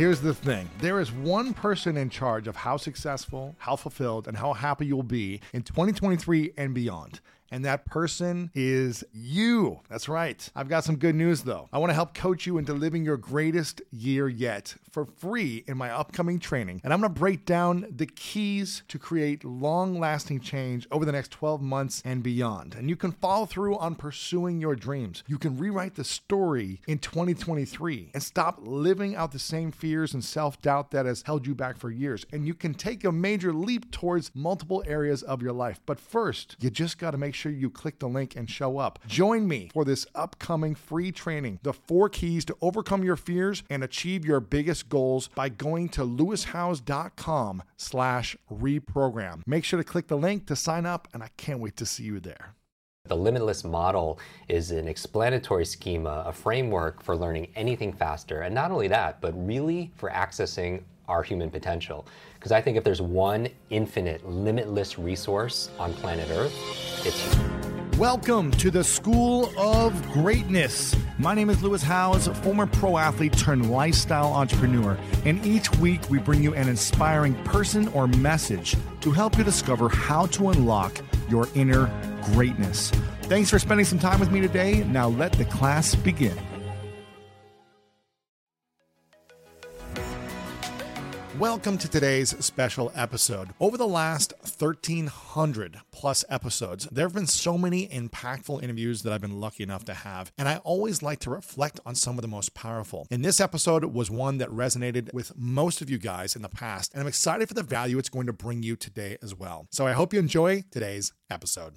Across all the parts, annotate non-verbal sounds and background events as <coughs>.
Here's the thing there is one person in charge of how successful, how fulfilled, and how happy you'll be in 2023 and beyond. And that person is you. That's right. I've got some good news though. I want to help coach you into living your greatest year yet for free in my upcoming training. And I'm going to break down the keys to create long lasting change over the next 12 months and beyond. And you can follow through on pursuing your dreams. You can rewrite the story in 2023 and stop living out the same fears and self doubt that has held you back for years. And you can take a major leap towards multiple areas of your life. But first, you just got to make sure you click the link and show up. Join me for this upcoming free training, The Four Keys to Overcome Your Fears and Achieve Your Biggest Goals by going to lewishowes.com slash reprogram. Make sure to click the link to sign up, and I can't wait to see you there. The Limitless model is an explanatory schema, a framework for learning anything faster. And not only that, but really for accessing our human potential. Because I think if there's one infinite, limitless resource on planet Earth, it's you. Welcome to the School of Greatness. My name is Lewis Howes, former pro athlete turned lifestyle entrepreneur. And each week we bring you an inspiring person or message to help you discover how to unlock your inner greatness. Thanks for spending some time with me today. Now let the class begin. Welcome to today's special episode. Over the last 1,300 plus episodes, there have been so many impactful interviews that I've been lucky enough to have, and I always like to reflect on some of the most powerful. And this episode was one that resonated with most of you guys in the past, and I'm excited for the value it's going to bring you today as well. So I hope you enjoy today's episode.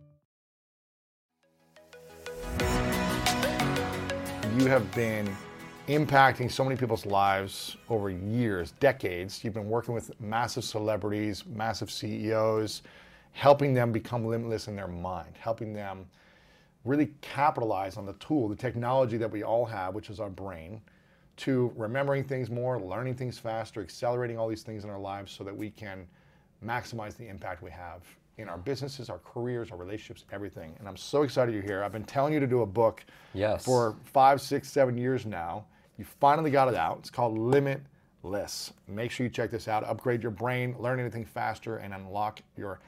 You have been impacting so many people's lives over years, decades. You've been working with massive celebrities, massive CEOs, helping them become limitless in their mind, helping them really capitalize on the tool, the technology that we all have, which is our brain, to remembering things more, learning things faster, accelerating all these things in our lives so that we can maximize the impact we have in our businesses, our careers, our relationships, everything. And I'm so excited you're here. I've been telling you to do a book Yes. for five, six, seven years now. You finally got it out. It's called Limitless. Make sure you check this out. Upgrade your brain, learn anything faster, and unlock your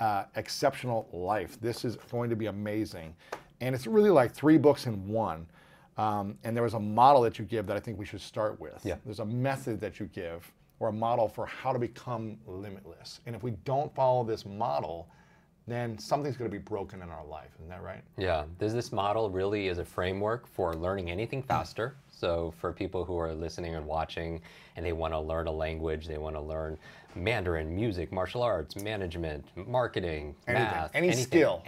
uh, exceptional life. This is going to be amazing. And it's really like three books in one. Um, and there was a model that you give that I think we should start with. Yeah. There's a method that you give or a model for how to become limitless. And if we don't follow this model, then something's going to be broken in our life. Isn't that right? Yeah, this this model really is a framework for learning anything faster. So for people who are listening and watching and they want to learn a language, they want to learn Mandarin, music, martial arts, management, marketing, Anything. math, Any skill.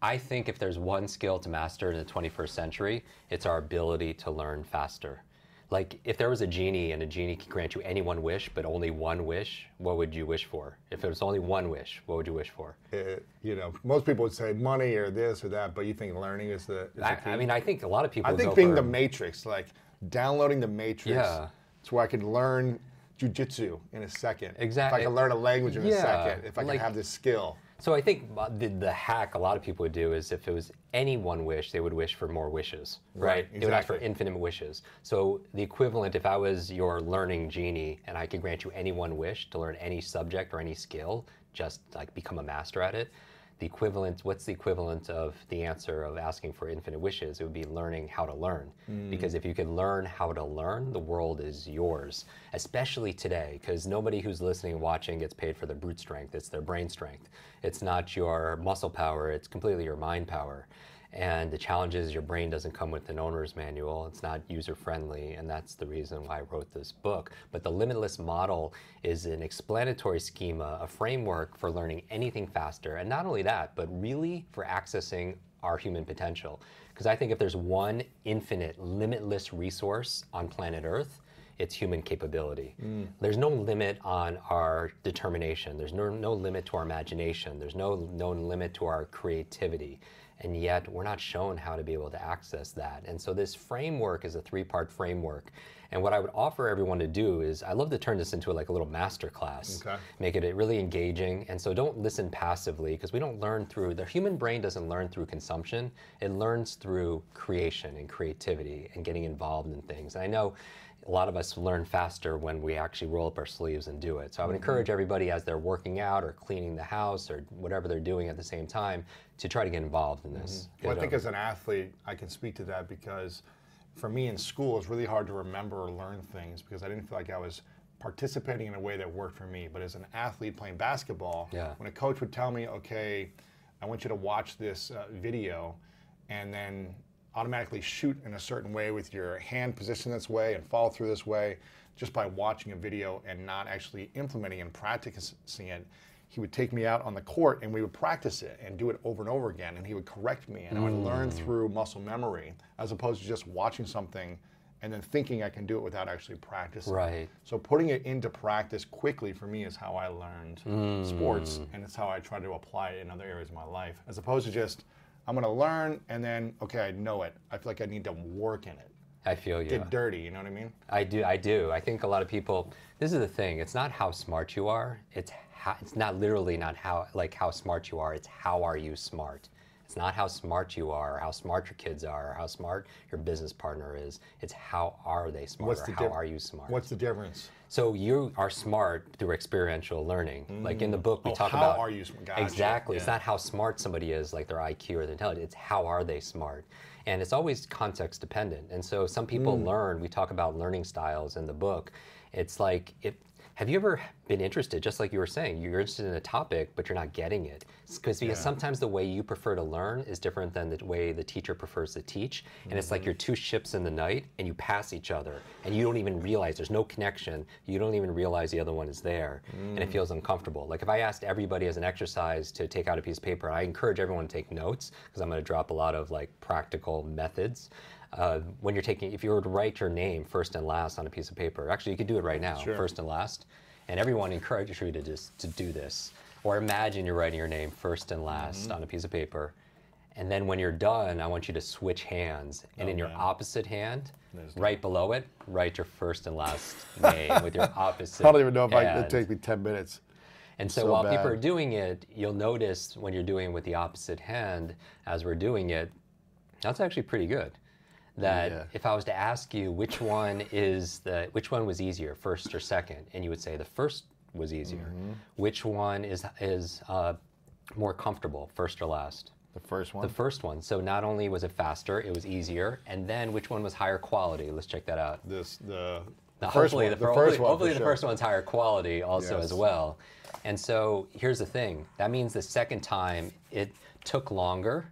I think if there's one skill to master in the 21st century, it's our ability to learn faster. Like if there was a genie and a genie could grant you any one wish, but only one wish, what would you wish for? If it was only one wish, what would you wish for? It, you know, most people would say money or this or that, but you think learning is the. Is the I, key? I mean, I think a lot of people. I think being for, the Matrix, like downloading the Matrix, Yeah. it's where I could learn jujitsu in a second. Exactly. If I can learn a language in a second, if I like- can have this skill. So I think uh, the, the hack a lot of people would do is if it was any one wish, they would wish for more wishes, right? Right, They would ask for infinite wishes. So the equivalent, if I was your learning genie and I could grant you any one wish to learn any subject or any skill, just like become a master at it, the equivalent, what's the equivalent of the answer of asking for infinite wishes? It would be learning how to learn. Mm. Because if you can learn how to learn, the world is yours, especially today, because nobody who's listening and watching gets paid for their brute strength, it's their brain strength. It's not your muscle power, it's completely your mind power. And the challenge is your brain doesn't come with an owner's manual. It's not user friendly, and that's the reason why I wrote this book. But the limitless model is an explanatory schema, a framework for learning anything faster. And not only that, but really for accessing our human potential. Because I think if there's one infinite, limitless resource on planet Earth, it's human capability. Mm. There's no limit on our determination. There's no, no limit to our imagination. There's no, no limit to our creativity. And yet, we're not shown how to be able to access that. And so, this framework is a three part framework. And what I would offer everyone to do is, I love to turn this into like a little master class, Okay. make it really engaging. And so, don't listen passively because we don't learn through the human brain doesn't learn through consumption, it learns through creation and creativity and getting involved in things. And I know a lot of us learn faster when we actually roll up our sleeves and do it. So I would encourage everybody as they're working out or cleaning the house or whatever they're doing at the same time to try to get involved in this. Well, I think um, as an athlete, I can speak to that because for me in school, it's really hard to remember or learn things because I didn't feel like I was participating in a way that worked for me. But as an athlete playing basketball, Yeah. when a coach would tell me, okay, I want you to watch this uh, video and then automatically shoot in a certain way with your hand positioned this way and follow through this way just by watching a video and not actually implementing and practicing it he would take me out on the court and we would practice it and do it over and over again and he would correct me and I would learn Mm. through muscle memory as opposed to just watching something and then thinking I can do it without actually practicing. Right. So putting it into practice quickly for me is how I learned Mm. sports and it's how I try to apply it in other areas of my life as opposed to just I'm going to learn and then okay I know it. I feel like I need to work in it. I feel you. Get dirty, you know what I mean? I do. I do. I think a lot of people. This is the thing. It's not how smart you are. It's how, it's not literally not how like how smart you are. It's how are you smart. It's not how smart you are, or how smart your kids are, or how smart your business partner is. It's how are they smart, or how are you smart. What's the difference? So you are smart through experiential learning. Like in the book, we Oh, talk how about are you sm- gotcha, exactly. It's not how smart somebody is, like their IQ or their intelligence. It's how are they smart, and it's always context dependent. And so some people Mm. learn. We talk about learning styles in the book. It's like it. Have you ever been interested, just like you were saying, you're interested in a topic, but you're not getting it? Because because sometimes the way you prefer to learn is different than the way the teacher prefers to teach. And it's Mm-hmm. like you're two ships in the night and you pass each other and you don't even realize there's no connection. You don't even realize the other one is there. And it Mm. feels uncomfortable. Like if I asked everybody as an exercise to take out a piece of paper, I encourage everyone to take notes because I'm going to drop a lot of like practical methods. Uh, when you're taking, if you were to write your name first and last on a piece of paper, actually you could do it right now, Sure. first and last. And everyone encourages you to just to do this. Or imagine you're writing your name first and last Mm-hmm. on a piece of paper. And then when you're done, I want you to switch hands. And in your man. opposite hand, There's right below it, write your first and last <laughs> name with your opposite. I don't even know if I, hand. it'd take me 10 minutes. And so, So while people are doing it, you'll notice when you're doing it with the opposite hand, as we're doing it, that's actually pretty good. That Yeah. if I was to ask you which one is the which one was easier, first or second, and you would say the first was easier. Mm-hmm. Which one is is uh, more comfortable, first or last? The first one. The first one. So not only was it faster, it was easier, and then which one was higher quality? Let's check that out. this the, the Now, first hopefully one. The, The, first hopefully, one. hopefully the sure. first one's higher quality also Yes. as well. And so here's the thing. That means the second time it took longer.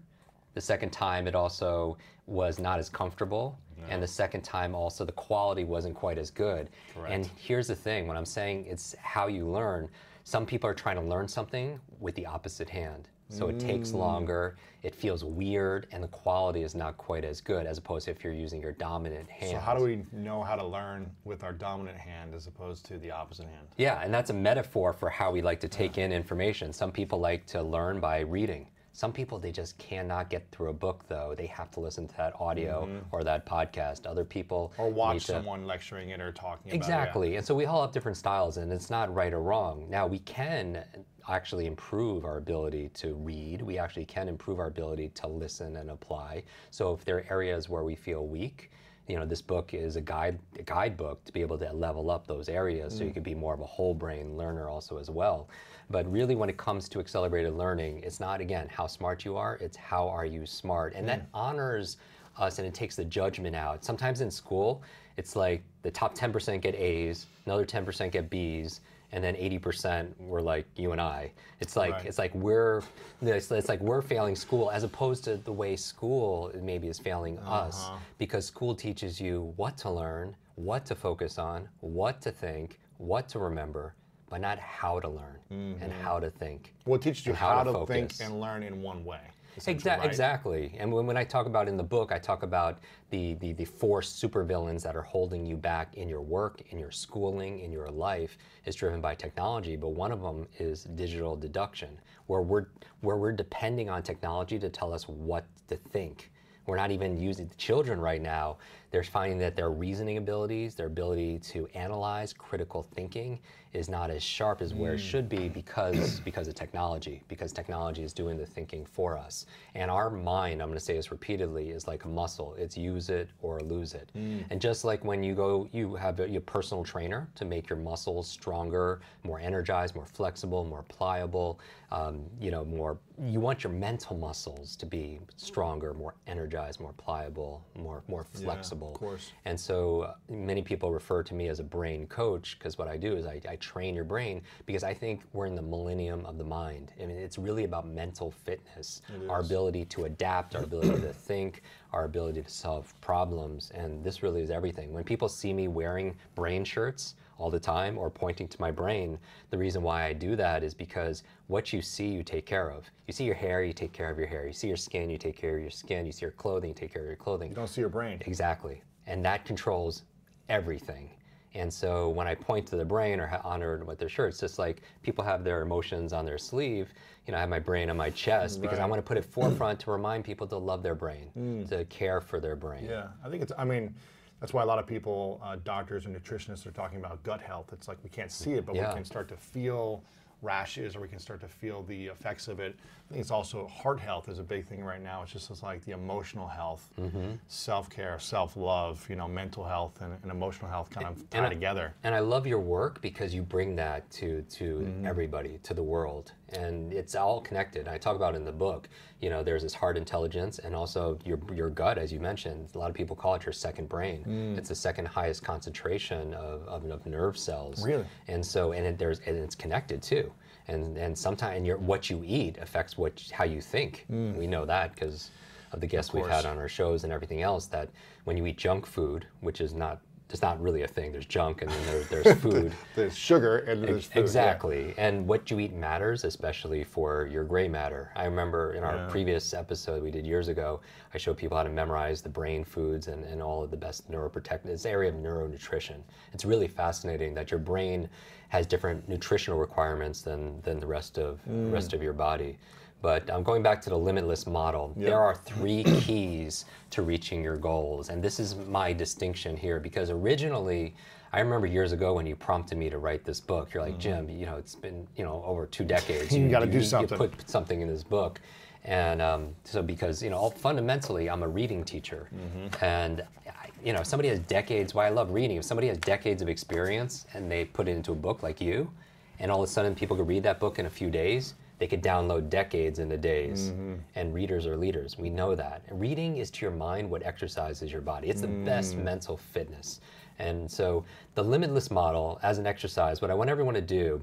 The second time it also was not as comfortable. And the second time also the quality wasn't quite as good. And here's the thing, when I'm saying it's how you learn, some people are trying to learn something with the opposite hand. So it takes mm. longer, it feels weird, and the quality is not quite as good as opposed to if you're using your dominant hand. So how do we know how to learn with our dominant hand as opposed to the opposite hand? Yeah, and that's a metaphor for how we like to take in information. Some people like to learn by reading. Some people they just cannot get through a book though. They have to listen to that audio mm-hmm. or that podcast. Other people Or watch to- someone lecturing it or talking about Exactly. And so we all have different styles, and it's not right or wrong. Now, we can actually improve our ability to read. We actually can improve our ability to listen and apply. So if there are areas where we feel weak, you know, this book is a guide a guidebook to be able to level up those areas so you mm. can be more of a whole brain learner also as well. But really when it comes to accelerated learning, it's not again how smart you are, it's how are you smart. And that hmm. honors us and it takes the judgment out. Sometimes in school, it's like the top 10% get A's, another 10% get B's, and then 80% were like you and I. It's like Right. it's like we're it's, it's like we're failing school as opposed to the way school maybe is failing us uh-huh. because school teaches you what to learn, what to focus on, what to think, what to remember, but not how to learn and mm-hmm. how to think. Well, it teaches you and how, to, think focus. and learn in one way. Exactly. right? Exactly. And when, when I talk about in the book, I talk about the, the, the four supervillains that are holding you back in your work, in your schooling, in your life is driven by technology. But one of them is digital deduction, where we're, where we're depending on technology to tell us what to think. We're not even using the children right now. They're finding that their reasoning abilities, their ability to analyze, critical thinking, is not as sharp as where it should be because because of technology. Because technology is doing the thinking for us. And our mind, I'm going to say this repeatedly, is like a muscle. It's use it or lose it. And just like when you go, you have a your personal trainer to make your muscles stronger, more energized, more flexible, more pliable. Um, you know, more. You want your mental muscles to be stronger, more energized, more pliable, more more flexible. Course. And so uh, many people refer to me as a brain coach because what I do is I, I train your brain because I think we're in the millennium of the mind. I mean, it's really about mental fitness, our ability to adapt, our ability to think, our ability to solve problems. And this really is everything. When people see me wearing brain shirts, all the time or pointing to my brain. The reason why I do that is because what you see, you take care of. You see your hair, you take care of your hair. You see your skin, you take care of your skin. You see your clothing, you take care of your clothing. You don't see your brain. Exactly. And that controls everything. And so when I point to the brain or honor what their shirt, it's just like people have their emotions on their sleeve. You know, I have my brain on my chest because I want to put it forefront to remind people to love their brain, mm. to care for their brain. Yeah, I think it's. I mean, that's why a lot of people, uh, doctors and nutritionists, are talking about gut health. It's like we can't see it, but Yeah. we can start to feel rashes, or we can start to feel the effects of it. I think it's also heart health is a big thing right now. It's just it's like the emotional health, Mm-hmm. self care, self love. You know, mental health and, and emotional health kind of tie I- together. And I love your work because you bring that to to Mm-hmm. everybody, to the world, and it's all connected. I talk about it in the book. You know, there's this heart intelligence, and also your your gut, as you mentioned. A lot of people call it your second brain. Mm. It's the second highest concentration of, of, of nerve cells. Really? And so, and it, there's and it's connected too. And and sometimes and your what you eat affects what how you think. We know that because of the guests we've had Mm. on our shows and everything else. That when you eat junk food, which is not it's not really a thing. There's junk and then there, there's <laughs> food. There's sugar and there's food. yeah. Exactly. And what you eat matters, especially for your gray matter. I remember in our previous episode we did years ago, I showed people how to memorize the brain foods and, and all of the best neuroprotective, This area of neuronutrition. It's really fascinating that your brain has different nutritional requirements than, than the rest of Mm. rest of your body. But um, going back to the limitless model, there are three <coughs> keys to reaching your goals. And this is my distinction here because originally, I remember years ago when you prompted me to write this book, you're like, Jim, you know, it's been, you know, over two decades. <laughs> Mm-hmm. You gotta do You something." put something in this book. And um, so because, you know, fundamentally, I'm a reading teacher. Mm-hmm. And, I, you know, if somebody has decades, why I love reading, if somebody has decades of experience and they put it into a book like you, and all of a sudden people could read that book in a few days, they could download decades into days. Mm-hmm. And readers are leaders. We know that. And reading is to your mind what exercises your body. It's the best mm. mental fitness. And so the limitless model as an exercise, what I want everyone to do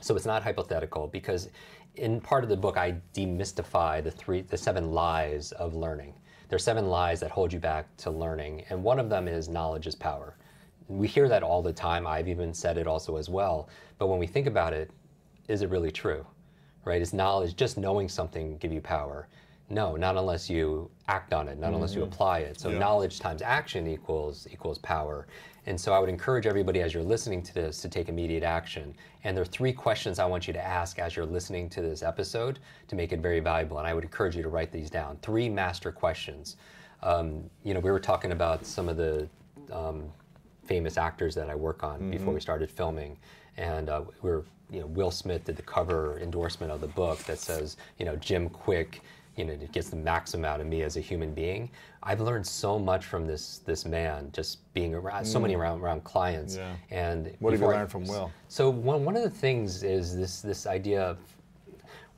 so it's not hypothetical because in part of the book I demystify the three the seven lies of learning. There are seven lies that hold you back to learning, and one of them is knowledge is power. We hear that all the time. I've even said it also as well. But when we think about it, is it really true? Right? Is knowledge just knowing something give you power? No, not unless you act on it, not unless you apply it. So Yeah. knowledge times action equals equals power. And so I would encourage everybody as you're listening to this to take immediate action. And there are three questions I want you to ask as you're listening to this episode to make it very valuable. And I would encourage you to write these down. Three master questions. Um, you know, we were talking about some of the um, famous actors that I work on before we started filming, and uh, we were, you know, Will Smith did the cover endorsement of the book that says, you know, Jim Kwik, you know, it gets the maximum out of me as a human being. I've learned so much from this this man, just being around so many mm. around around clients. Yeah. And What have you I- learned from Will? So one one of the things is this this idea of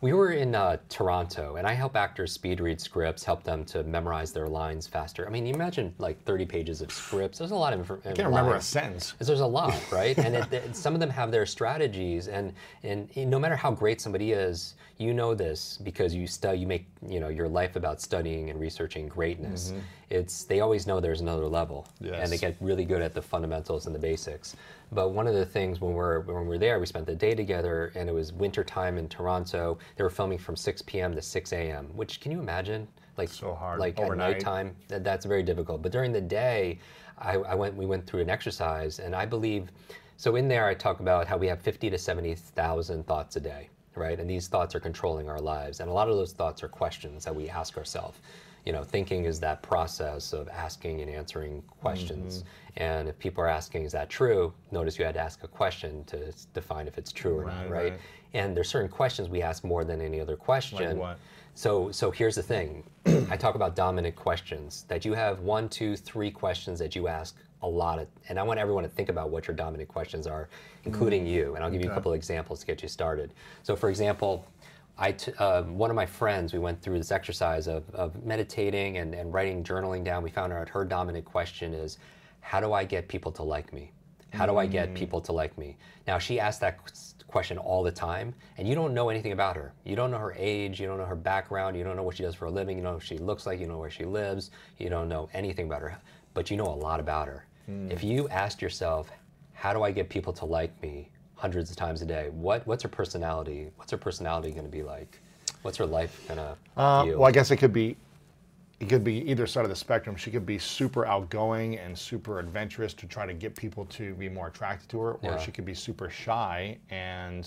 we were in uh, Toronto, and I help actors speed read scripts, help them to memorize their lines faster. I mean, you imagine like 30 pages of scripts. There's a lot of information. Can't remember a sentence. Because there's a lot, right? and it, <laughs> it- some of them have their strategies, and and no matter how great somebody is, you know this because you study, you make you know your life about studying and researching greatness. Mm-hmm. It's they always know there's another level, and they get really good at the fundamentals and the basics. But one of the things when we're when we're there, we spent the day together, and it was winter time in Toronto. They were filming from 6 p.m. to 6 a.m. Which can you imagine? Like So hard. Like Overnight. at nighttime, that, that's very difficult. But during the day, I, I went. We went through an exercise, and I believe. So in there, I talk about how we have 50 to 70,000 thoughts a day, right? And these thoughts are controlling our lives, and a lot of those thoughts are questions that we ask ourselves. You know, thinking is that process of asking and answering questions. Mm-hmm. And if people are asking, "Is that true?" Notice you had to ask a question to define if it's true or not, Right, right? right. And there's certain questions we ask more than any other question. what? So, so here's the thing. <clears throat> I talk about dominant questions that you have one, two, three questions that you ask a lot of, and I want everyone to think about what your dominant questions are, including mm. you. And I'll give you a couple of examples to get you started. So, for example, I t- uh, one of my friends, we went through this exercise of, of meditating and, and writing, journaling down. We found out her dominant question is, how do I get people to like me? How do I get mm. people to like me? Now, she asked that question all the time, and you don't know anything about her. You don't know her age, you don't know her background, you don't know what she does for a living, you don't know what she looks like, you don't know where she lives, you don't know anything about her, but you know a lot about her. Mm. If you asked yourself, how do I get people to like me hundreds of times a day? What, what's her personality? What's her personality going to be like? What's her life going to Uh, well, I guess it could be. It could be either side of the spectrum. She could be super outgoing and super adventurous to try to get people to be more attracted to her, or Yeah. she could be super shy and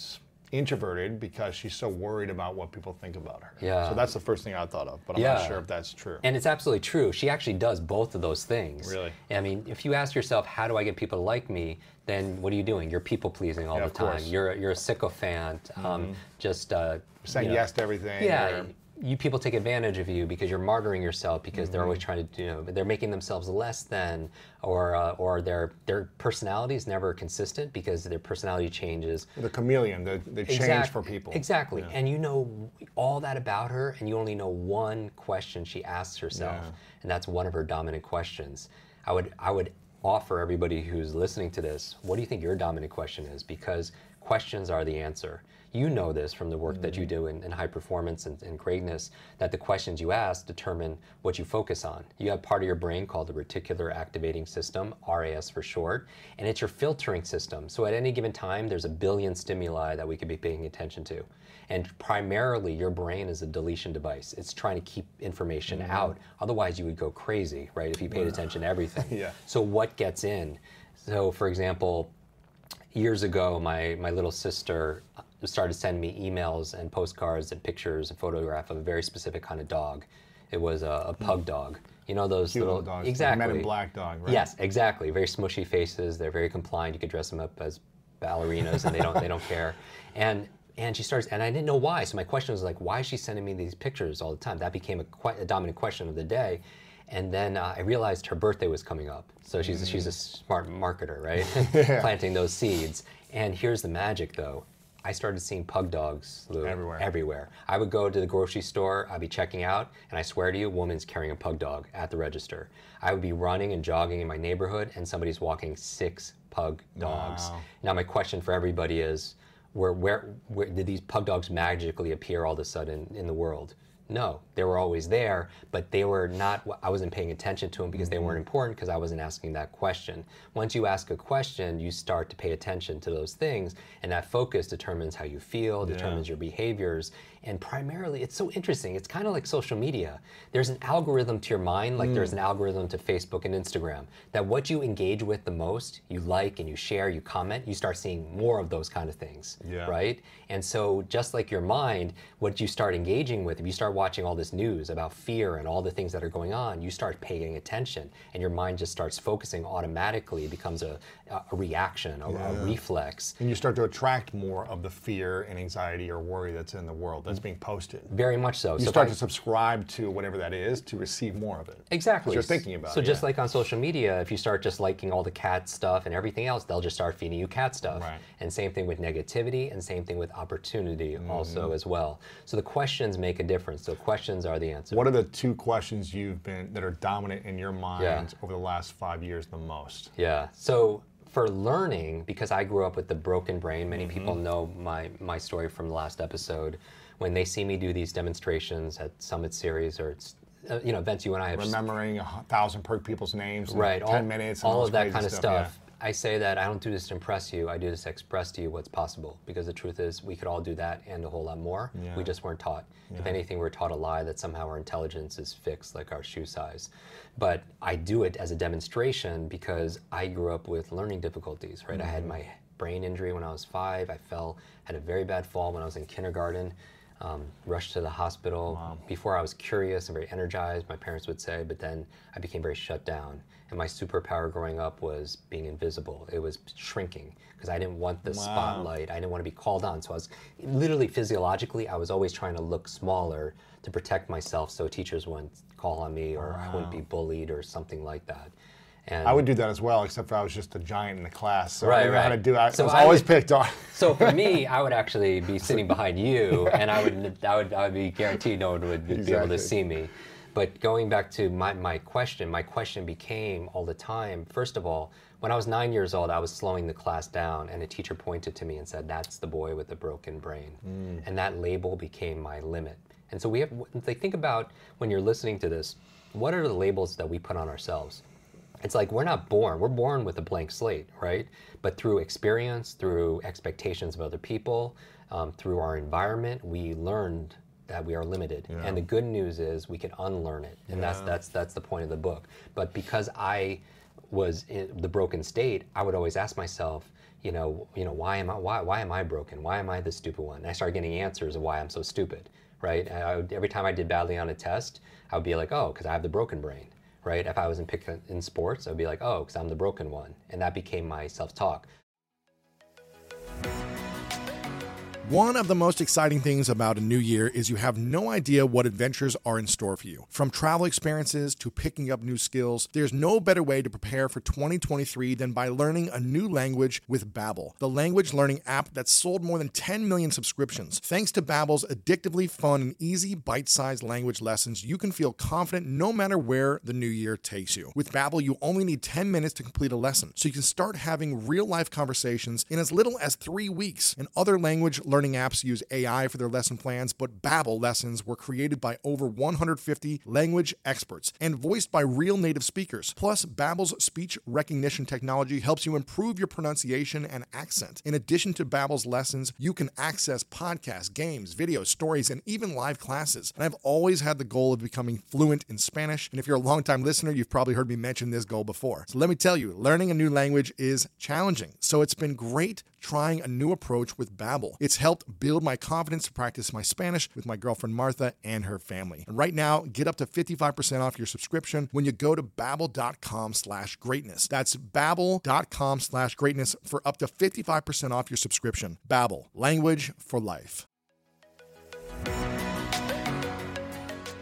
introverted because she's so worried about what people think about her. Yeah. So that's the first thing I thought of, but I'm not sure if that's true. And it's absolutely true. She actually does both of those things. Really? I mean, if you ask yourself, how do I get people to like me? Then what are you doing? You're people pleasing all Yeah, the time. course. Mm-hmm. You're you're a sycophant. Um, just uh, Saying you know, yes to everything. Yeah. or- You people take advantage of you because you're martyring yourself because they're always Mm-hmm. trying to, you know, they're making themselves less than, or uh, or their their personality is never consistent because their personality changes the chameleon, they, they change for people. Exactly. And you know all that about her, and you only know one question she asks herself, Yeah. and that's one of her dominant questions. I would I would offer everybody who's listening to this, what do you think your dominant question is? Because questions are the answer. You know this from the work that you mm-hmm. do in, in high performance and, and greatness, that the questions you ask determine what you focus on. You have part of your brain called the reticular activating system, RAS for short, and it's your filtering system. So at any given time, there's a billion stimuli that we could be paying attention to. And primarily, your brain is a deletion device. It's trying to keep information mm-hmm. out. Otherwise, you would go crazy, right, if you paid attention to everything. <laughs> Yeah. So, what gets in? So, for example, years ago, my, my little sister started sending me emails and postcards and pictures and photograph of a very specific kind of dog. It was a, a pug dog. You know those Cute little, little dogs. exactly Men in Black dog, right? Yes, exactly. Very smushy faces. They're very compliant. You could dress them up as ballerinas, and they don't they don't care. <laughs> And and she starts, and I didn't know why. So my question was like, why is she sending me these pictures all the time? That became a quite a dominant question of the day. And then uh, I realized her birthday was coming up. So she's she's a smart marketer, right? <laughs> <laughs> Planting those seeds. And here's the magic, though. I started seeing pug dogs Lou, Everywhere. everywhere. I would go to the grocery store, I'd be checking out, and I swear to you, a woman's carrying a pug dog at the register. I would be running and jogging in my neighborhood, and somebody's walking six pug dogs. Wow. Now, my question for everybody is, where, where, where did these pug dogs magically appear all of a sudden in the world? No, they were always there, but they were not, I wasn't paying attention to them because they weren't mm-hmm. important because I wasn't asking that question. Once you ask a question, you start to pay attention to those things, and that focus determines how you feel, determines your behaviors. And primarily, it's so interesting. It's kind of like social media. There's an algorithm to your mind, like there's mm. an algorithm to Facebook and Instagram, that what you engage with the most, you like and you share, you comment, you start seeing more of those kind of things, Yeah. right? And so, just like your mind, what you start engaging with, if you start watching all this news about fear and all the things that are going on, you start paying attention, and your mind just starts focusing automatically. It becomes a, a reaction, a, a reflex. And you start to attract more of the fear and anxiety or worry that's in the world that's being posted. Very much so. You So start I- to subscribe to whatever that is to receive more of it. Exactly. You're thinking about So it, just yeah. like on social media, if you start just liking all the cat stuff and everything else, they'll just start feeding you cat stuff. Right. And same thing with negativity, and same thing with opportunity Mm-hmm. also as well. So the questions make a difference. So questions are the answer. What are the two questions you've been that are dominant in your mind Yeah. over the last five years the most? Yeah. So for learning, because I grew up with the broken brain, many Mm-hmm. people know my, my story from the last episode. When they see me do these demonstrations at Summit Series or it's, uh, you know events you and I have Remembering a thousand per people's names in right 10 all, minutes and all of that kind of yeah. stuff. I say that i don't do this to impress you i do this to express to you what's possible because the truth is we could all do that and a whole lot more. Yeah. we just weren't taught. If anything we're taught a lie that somehow our intelligence is fixed like our shoe size. But i do it as a demonstration because i grew up with learning difficulties right? I had my brain injury when i was five. I fell had a very bad fall when i was in kindergarten um, rushed to the hospital. Before I was curious and very energized, my parents would say, but then I became very shut down. And my superpower growing up was being invisible. It was shrinking because I didn't want the spotlight. I didn't want to be called on. So I was literally physiologically, I was always trying to look smaller to protect myself so teachers wouldn't call on me or I wouldn't be bullied or something like that. And I would do that as well, except for I was just a giant in the class. So I Right, didn't know how to do. I, So I was I always would- picked on. <laughs> So for me, <laughs> I would actually be sitting behind you, <laughs> and I would, I would, I would be guaranteed no one would be able to see me. But going back to my, my question, my question became all the time. First of all, when I was nine years old, I was slowing the class down, and a teacher pointed to me and said, "That's the boy with the broken brain," mm. and that label became my limit. And so we have, like, think about when you're listening to this, what are the labels that we put on ourselves? It's like we're not born we're born with a blank slate right? But through experience through expectations of other people um, through our environment we learned that we are limited. And the good news is we can unlearn it. And that's that's that's the point of the book. But because i was in the broken state i would always ask myself you know you know why am i why, why am i broken? Why am i the stupid one? And i started getting answers of why i'm so stupid right? I would, every time i did badly on a test i would be like oh because i have the broken brain right? If I was in pick in sports, I'd be like, oh, because I'm the broken one, and that became my self-talk. One of the most exciting things about a new year is you have no idea what adventures are in store for you. From travel experiences to picking up new skills, there's no better way to prepare for 2023 than by learning a new language with Babbel, the language learning app that's sold more than 10 million subscriptions. Thanks to Babbel's addictively fun and easy bite-sized language lessons, you can feel confident no matter where the new year takes you. With Babbel, you only need 10 minutes to complete a lesson, so you can start having real-life conversations in as little as 3 weeks. And other language learning apps use AI for their lesson plans, but Babbel lessons were created by over 150 language experts and voiced by real native speakers. Plus, Babbel's speech recognition technology helps you improve your pronunciation and accent. In addition to Babbel's lessons, you can access podcasts, games, videos, stories, and even live classes. And I've always had the goal of becoming fluent in Spanish, and if you're a longtime listener, you've probably heard me mention this goal before. So let me tell you, learning a new language is challenging. So it's been great trying a new approach with Babbel. It's helped build my confidence to practice my Spanish with my girlfriend Martha and her family. And right now, get up to 55% off your subscription when you go to babbel.com slash greatness. That's babbel.com slash greatness for up to 55% off your subscription. Babbel, language for life.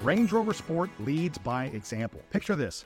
Range Rover Sport leads by example. Picture this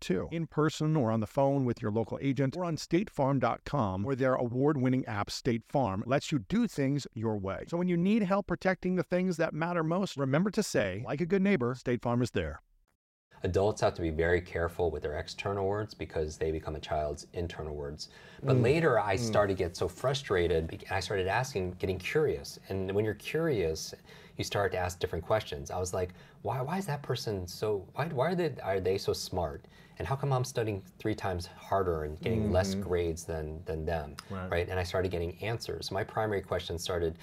too in person or on the phone with your local agent or on statefarm.com, where their award winning app, State Farm, lets you do things your way. So when you need help protecting the things that matter most, remember to say, like a good neighbor, State Farm is there. Adults have to be very careful with their external words because they become a child's internal words. But Mm. later, I started to get so frustrated. I started asking, getting curious. And when you're curious, you start to ask different questions. I was like, why, why is that person so, why, why are, they, are they so smart? And how come I'm studying three times harder and getting less grades than, than them? Right. And I started getting answers. My primary question started,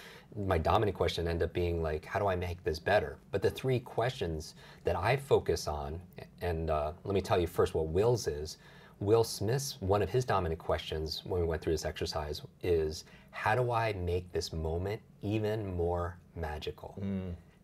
my dominant question ended up being like, how do I make this better? But the three questions that I focus on, and uh, let me tell you first what Will's is. Will Smith's, one of his dominant questions when we went through this exercise is, how do I make this moment even more magical?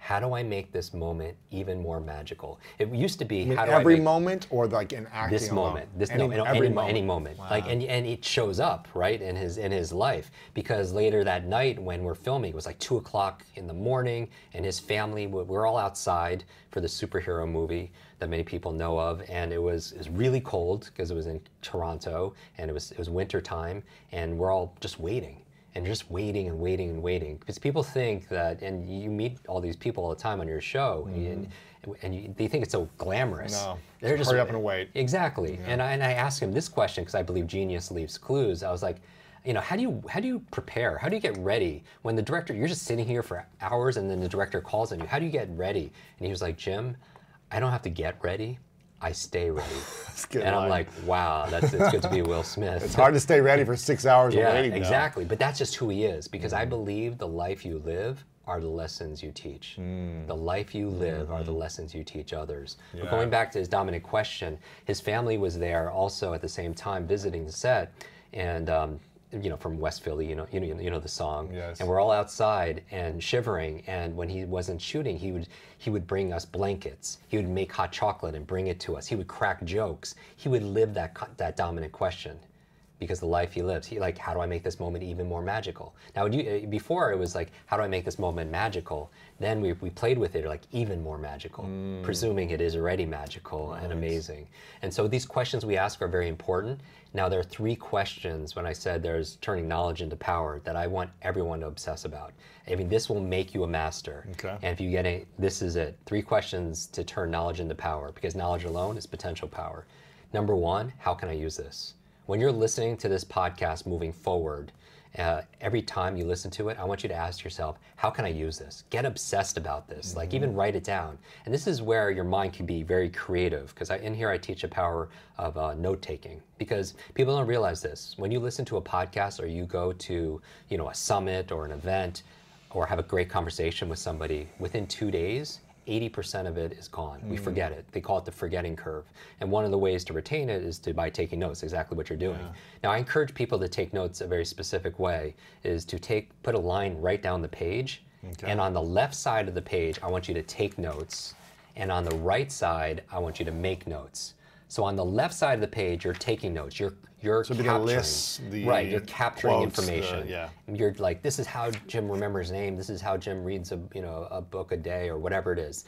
How do I make this moment even more magical? It used to be, how do every I make moment or like in acting this alone? moment this Any- no, no, every any, any moment. like and, and it shows up right in his in his life. Because later that night when we're filming it was like two o'clock in the morning and his family we- we're all outside for the superhero movie that many people know of. And it was it was really cold because it was in Toronto and it was it was winter time and we're all just waiting and just waiting and waiting and waiting because people think that and you meet all these people all the time on your show and, mm-hmm. and you, they think it's so glamorous No. they're just Hurry up and wait. Exactly. And I, and I asked him this question because I believe genius leaves clues. I was like, you know, how do you how do you prepare? How do you get ready when the director you're just sitting here for hours and then the director calls on you? How do you get ready? And he was like, Jim, I don't have to get ready. I stay ready. <laughs> That's a good and I'm like, wow, that's it's good to be Will <laughs> Smith. It's hard to stay ready for six hours Yeah, of waiting. though. exactly. But that's just who he is because I mm. believe the life you live are the lessons you teach. Mm. The life you live are the mm-hmm. lessons you teach others. But going back to his dominant question, his family was there also at the same time visiting the set, and um, you know from West Philly, you know, you know, you know the song, Yes. and we're all outside and shivering. And when he wasn't shooting, he would he would bring us blankets. He would make hot chocolate and bring it to us. He would crack jokes. He would live that that dominant question because the life he lives. He like, how do I make this moment even more magical? Now, you, uh, before it was like, how do I make this moment magical? Then we, we played with it like even more magical, presuming it is already magical and amazing. And so these questions we ask are very important. Now there are three questions when I said there's turning knowledge into power that I want everyone to obsess about. I mean, this will make you a master. Okay. And if you get it, this is it. Three questions to turn knowledge into power because knowledge alone is potential power. Number one, how can I use this? When you're listening to this podcast moving forward, uh, every time you listen to it, I want you to ask yourself, how can I use this? Get obsessed about this. Mm-hmm. Like even write it down. And this is where your mind can be very creative. Because in here I teach the power of uh, note taking. Because people don't realize this. When you listen to a podcast or you go to, you know, a summit or an event, or have a great conversation with somebody, within two days, 80% of it is gone. Mm. We forget it. They call it the forgetting curve. And one of the ways to retain it is to by taking notes, exactly what you're doing. Yeah. Now I encourage people to take notes a very specific way is to take put a line right down the page okay. and on the left side of the page I want you to take notes and on the right side I want you to make notes. So on the left side of the page, you're taking notes. You're you're so capturing, right. You're capturing quotes, information. The, yeah. You're like, this is how Jim remembers name. This is how Jim reads a you know a book a day or whatever it is.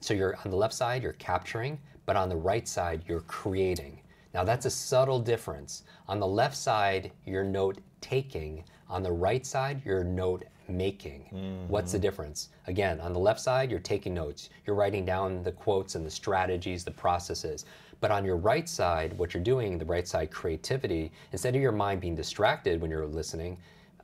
So you're on the left side, you're capturing, but on the right side, you're creating. Now that's a subtle difference. On the left side, you're note taking. On the right side, you're note making. Mm-hmm. What's the difference? Again, on the left side, you're taking notes. You're writing down the quotes and the strategies, the processes. But on your right side, what you're doing, the right side creativity, instead of your mind being distracted when you're listening,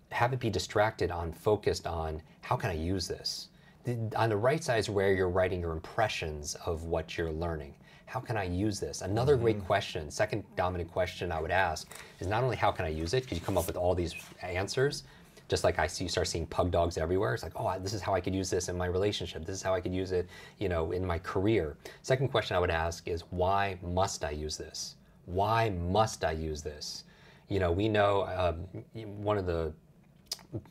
have it be distracted on focused on how can I use this? The, on the right side is where you're writing your impressions of what you're learning. How can I use this? Another mm-hmm. great question, second dominant question I would ask is not only how can I use it, because you come up with all these answers, just like I see, you start seeing pug dogs everywhere. It's like, oh, this is how I could use this in my relationship. This is how I could use it, you know, in my career. Second question I would ask is, why must I use this? Why must I use this? You know, we know um, one of the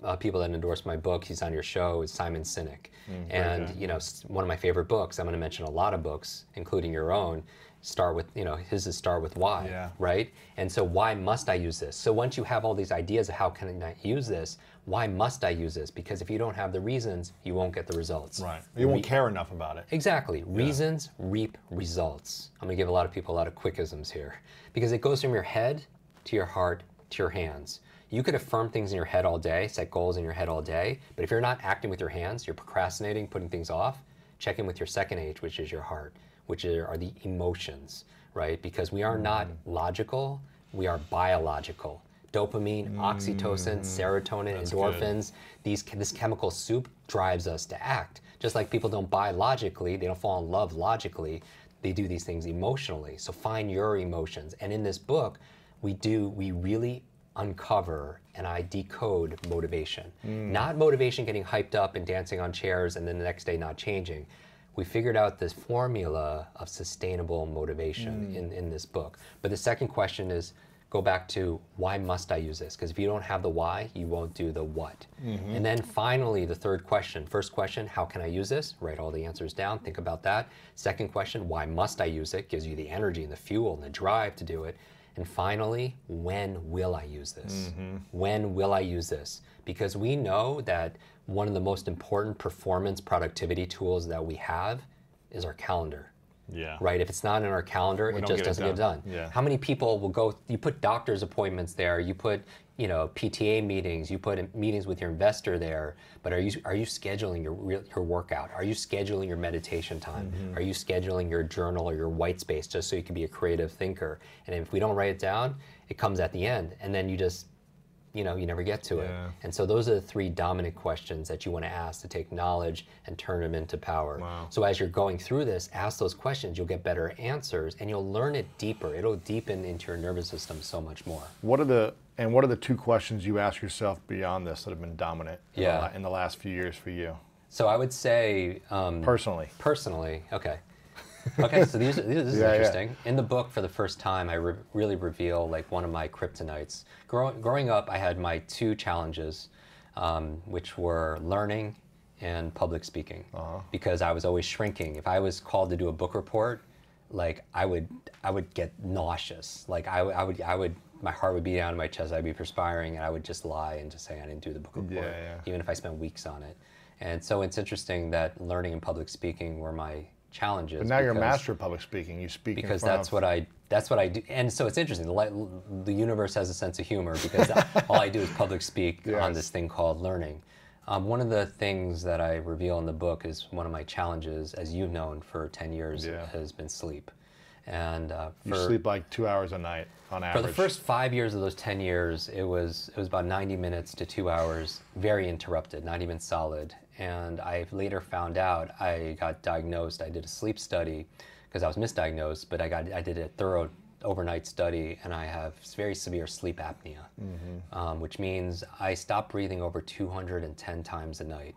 uh, people that endorsed my book, he's on your show, is Simon Sinek. Mm, and, you know, one of my favorite books, I'm going to mention a lot of books, including your own, start with, you know, his is start with why, yeah. right? And so why must I use this? So once you have all these ideas of how can I use this, why must I use this? Because if you don't have the reasons, you won't get the results. Right. You won't Re- care enough about it. Exactly. Yeah. Reasons reap results. I'm going to give a lot of people a lot of Kwikisms here because it goes from your head to your heart to your hands. You could affirm things in your head all day, set goals in your head all day, but if you're not acting with your hands, you're procrastinating, putting things off, check in with your second age, which is your heart which are the emotions, right? Because we are not mm. logical, we are biological. Dopamine, oxytocin, mm. serotonin, That's endorphins, these this chemical soup drives us to act. Just like people don't buy logically, they don't fall in love logically, they do these things emotionally. So find your emotions. And in this book, we do we really uncover and I decode motivation. Mm. Not motivation getting hyped up and dancing on chairs and then the next day not changing we figured out this formula of sustainable motivation mm. in, in this book. But the second question is go back to why must I use this? Because if you don't have the why, you won't do the what. Mm-hmm. And then finally, the third question. First question, how can I use this? Write all the answers down, think about that. Second question, why must I use it? Gives you the energy and the fuel and the drive to do it. And finally, when will I use this? Mm-hmm. When will I use this? Because we know that one of the most important performance productivity tools that we have is our calendar. Yeah. Right? If it's not in our calendar, we it just doesn't it get done. Yeah. How many people will go, you put doctor's appointments there, you put, you know, PTA meetings, you put meetings with your investor there, but are you are you scheduling your your workout? Are you scheduling your meditation time? Mm-hmm. Are you scheduling your journal or your white space just so you can be a creative thinker? And if we don't write it down, it comes at the end and then you just you know, you never get to yeah. it. And so those are the three dominant questions that you want to ask to take knowledge and turn them into power. Wow. So as you're going through this, ask those questions, you'll get better answers and you'll learn it deeper. It'll deepen into your nervous system so much more. What are the and what are the two questions you ask yourself beyond this that have been dominant in, yeah. the, in the last few years for you? So I would say um, personally. Personally, okay okay, so these, this is yeah, interesting. Yeah. In the book, for the first time, I re- really reveal like one of my kryptonites. Grow- growing up, I had my two challenges, um, which were learning and public speaking, uh-huh. because I was always shrinking. If I was called to do a book report, like I would, I would get nauseous. Like I, I would, I would, my heart would be down in my chest. I'd be perspiring, and I would just lie and just say I didn't do the book report, yeah, even if I spent weeks on it. And so it's interesting that learning and public speaking were my challenges. But now you're a master of public speaking. You speak because that's of... what I that's what I do. And so it's interesting. The, the universe has a sense of humor because <laughs> all I do is public speak yes. on this thing called learning. Um, one of the things that I reveal in the book is one of my challenges, as you've known for 10 years, yeah. has been sleep. And uh, You sleep like two hours a night on average. for the first five years of those 10 years, it was, it was about 90 minutes to two hours, very interrupted, not even solid. And I later found out I got diagnosed. I did a sleep study because I was misdiagnosed, but I, got, I did a thorough overnight study and I have very severe sleep apnea, um, which means I stop breathing over 210 times a night.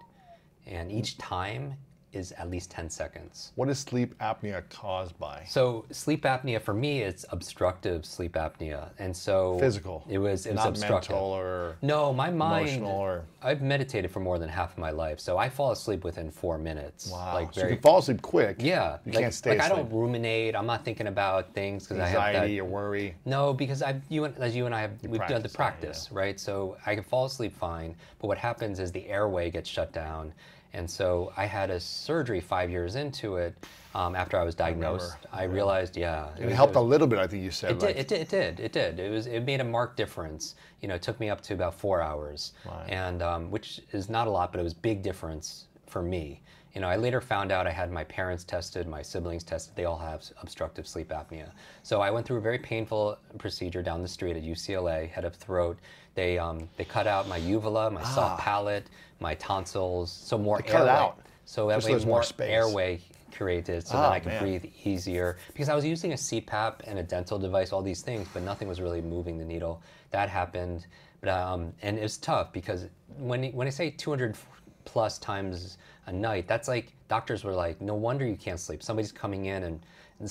And each time is at least 10 seconds. What is sleep apnea caused by? So sleep apnea for me, it's obstructive sleep apnea, and so Physical. It was it was Not obstructive. mental or no, my mind. emotional or- I've meditated for more than half of my life, so I fall asleep within four minutes. wow. Like so you can fall asleep quick. yeah, You like, can't stay like I don't ruminate. I'm not thinking about things because I have. Anxiety or worry. No, because I've you and as you and I have we've done the practice practice, right? So I can fall asleep fine, but what happens is the airway gets shut down, and so I had a surgery five years into it. Um, after I was diagnosed, I, realized, yeah, It, was- helped was- a little bit, I think you said. it like, did, it did. It did. It did. It was. It made a marked difference. You know, it took me up to about four hours, Right. and um, which is not a lot, but it was big difference for me. You know, I later found out I had my parents tested, my siblings tested. They all have obstructive sleep apnea. So I went through a very painful procedure down the street at UCLA, head of throat. They um, they cut out my uvula, my soft palate, my tonsils, so more Ah. They cut airway. out, So that just way more more space. airway created, so Ah, that I could man. breathe easier because I was using a CPAP and a dental device, all these things, but nothing was really moving the needle. That happened, but, um, and it was tough because when when I say 200 plus times a night, that's like doctors were like, no wonder you can't sleep. Somebody's coming in and.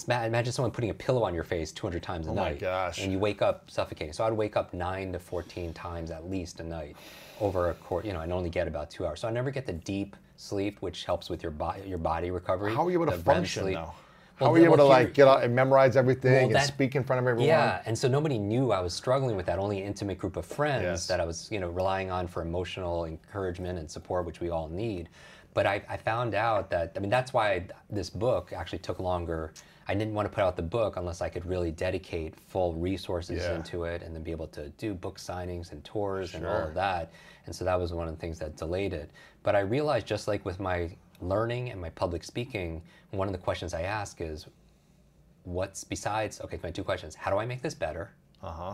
ma- Imagine someone putting a pillow on your face 200 times a Oh my night, gosh. and you wake up suffocating. So I'd wake up nine to 14 times at least a night, over a course, you know, and only get about two hours. So I never get the deep sleep, which helps with your body, your body recovery. How are you able to function sleep. though? Well, How are you well, able to here- like get out and memorize everything Well, and that- speak in front of everyone? Yeah, and so nobody knew I was struggling with that. Only an intimate group of friends Yes. that I was, you know, relying on for emotional encouragement and support, which we all need. But I, I found out that I mean that's why I, this book actually took longer. I didn't want to put out the book unless I could really dedicate full resources Yeah. into it and then be able to do book signings and tours and all of that. And so that was one of the things that delayed it. But I realized just like with my learning and my public speaking, one of the questions I ask is, what's besides okay my two questions how do i make this better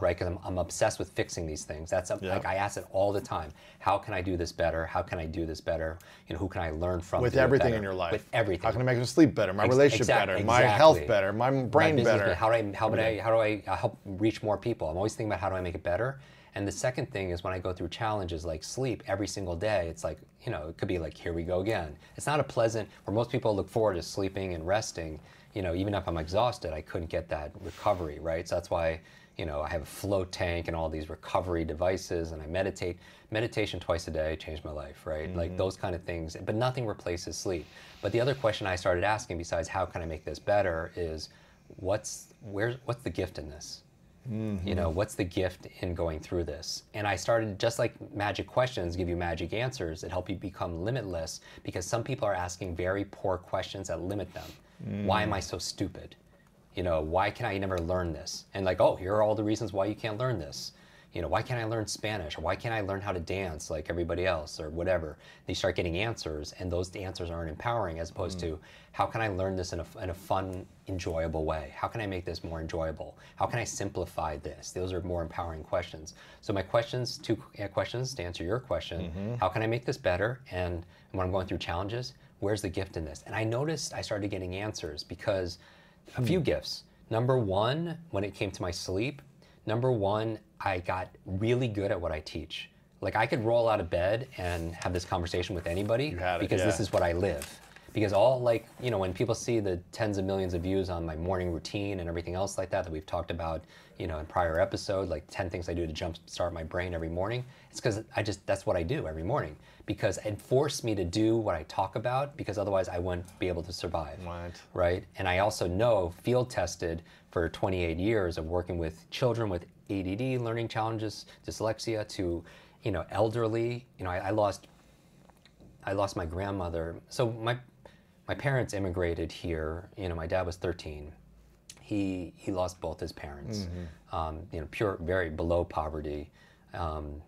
right because I'm, I'm obsessed with fixing these things that's Uh-huh. Yeah. like i ask it all the time how can i do this better how can i do this better you know who can i learn from with to do it everything in your life. with everything How can I make them sleep better? My Ex- relationship better? My health better? My My brain business, better? How do I how do I how do I uh, help reach more people? I'm always thinking about how do I make it better. And the second thing is when I go through challenges like sleep every single day, it's like you know it could be like here we go again. It's not a pleasant. Where most people look forward to sleeping and resting. You know, even if I'm exhausted, I couldn't get that recovery right. So that's why you know I have a float tank and all these recovery devices, and I meditate. Meditation twice a day changed my life, right? Like mm-hmm. those kind of things. But nothing replaces sleep. But the other question I started asking, besides how can I make this better, is what's where's what's the gift in this? You know, what's the gift in going through this? And I started just like magic questions give you magic answers that help you become limitless because some people are asking very poor questions that limit them. Why am I so stupid? You know, why can I never learn this? And like, oh, here are all the reasons why you can't learn this. You know, why can't I learn Spanish? Or why can't I learn how to dance like everybody else or whatever? They start getting answers, and those answers aren't empowering as opposed to mm. how can I learn this in a, in a fun, enjoyable way? How can I make this more enjoyable? How can I simplify this? Those are more empowering questions. So, my questions, two uh, questions to answer your question mm-hmm. how can I make this better? And when I'm going through challenges, where's the gift in this? And I noticed I started getting answers because a few hmm. gifts. Number one, when it came to my sleep, number one, I got really good at what I teach. Like I could roll out of bed and have this conversation with anybody it, because this is what I live. Because all like, you know, when people see the tens of millions of views on my morning routine and everything else like that that we've talked about, you know, in prior episode, like 10 things I do to jumpstart my brain every morning, it's because I just, that's what I do every morning. Because it forced me to do what I talk about because otherwise I wouldn't be able to survive Right. right? And I also know, field tested for 28 years of working with children with ADD, learning challenges, dyslexia, to you know elderly. You know, I, I lost I lost my grandmother. So my my parents immigrated here. You know, my dad was 13. He he lost both his parents. Um, you know, pure, very below poverty, um,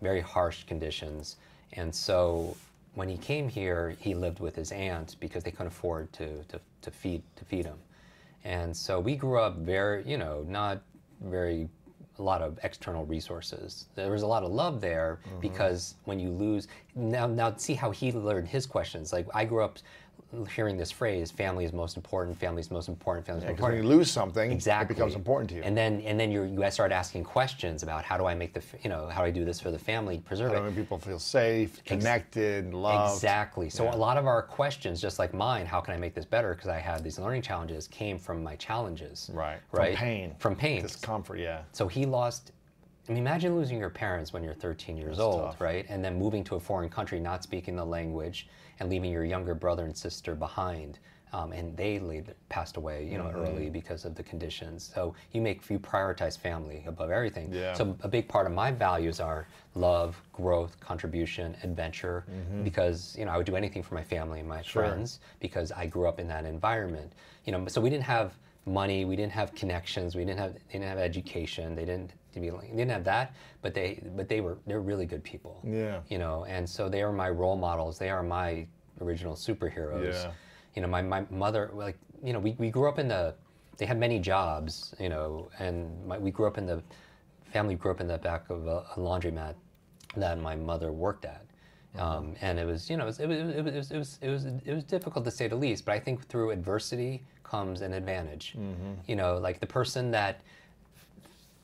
very harsh conditions. And so when he came here, he lived with his aunt because they couldn't afford to to, to feed to feed him. And so we grew up very, you know, not very a lot of external resources. There was a lot of love there mm-hmm. because when you lose now now see how he learned his questions. Like I grew up hearing this phrase, family is most important, family is most important, family is most important. Because when you lose something, Exactly. it becomes important to you. And then and then you're, you start asking questions about how do I make the you know how do I do this for the family, preserve How it. do people feel safe, connected, loved? Exactly. So a lot of our questions, just like mine, how can I make this better? Because I had these learning challenges, came from my challenges. Right. Right. From pain. From pain. Discomfort, yeah. So he lost. I mean, imagine losing your parents when you're 13 years old, tough. right? And then moving to a foreign country, not speaking the language, and leaving your younger brother and sister behind. Um, and they laid, passed away, you know, Mm-hmm. early because of the conditions. So you make you prioritize family above everything. Yeah. So a big part of my values are love, growth, contribution, adventure. Because you know, I would do anything for my family and my Mm-hmm. Sure. friends because I grew up in that environment. You know, so we didn't have money, we didn't have connections, we didn't have they didn't have education, they didn't they didn't have that, but they but they were they're really good people. Yeah. You know, and so they are my role models. They are my original superheroes. Yeah. You know, my, my mother like you know we, we grew up in the they had many jobs. You know, and my, we grew up in the family grew up in the back of a, a laundromat that my mother worked at. Um, and it was, you know, it was, it was, it was, it was, it was, it was difficult to say the least. But I think through adversity comes an advantage. You know, like the person that,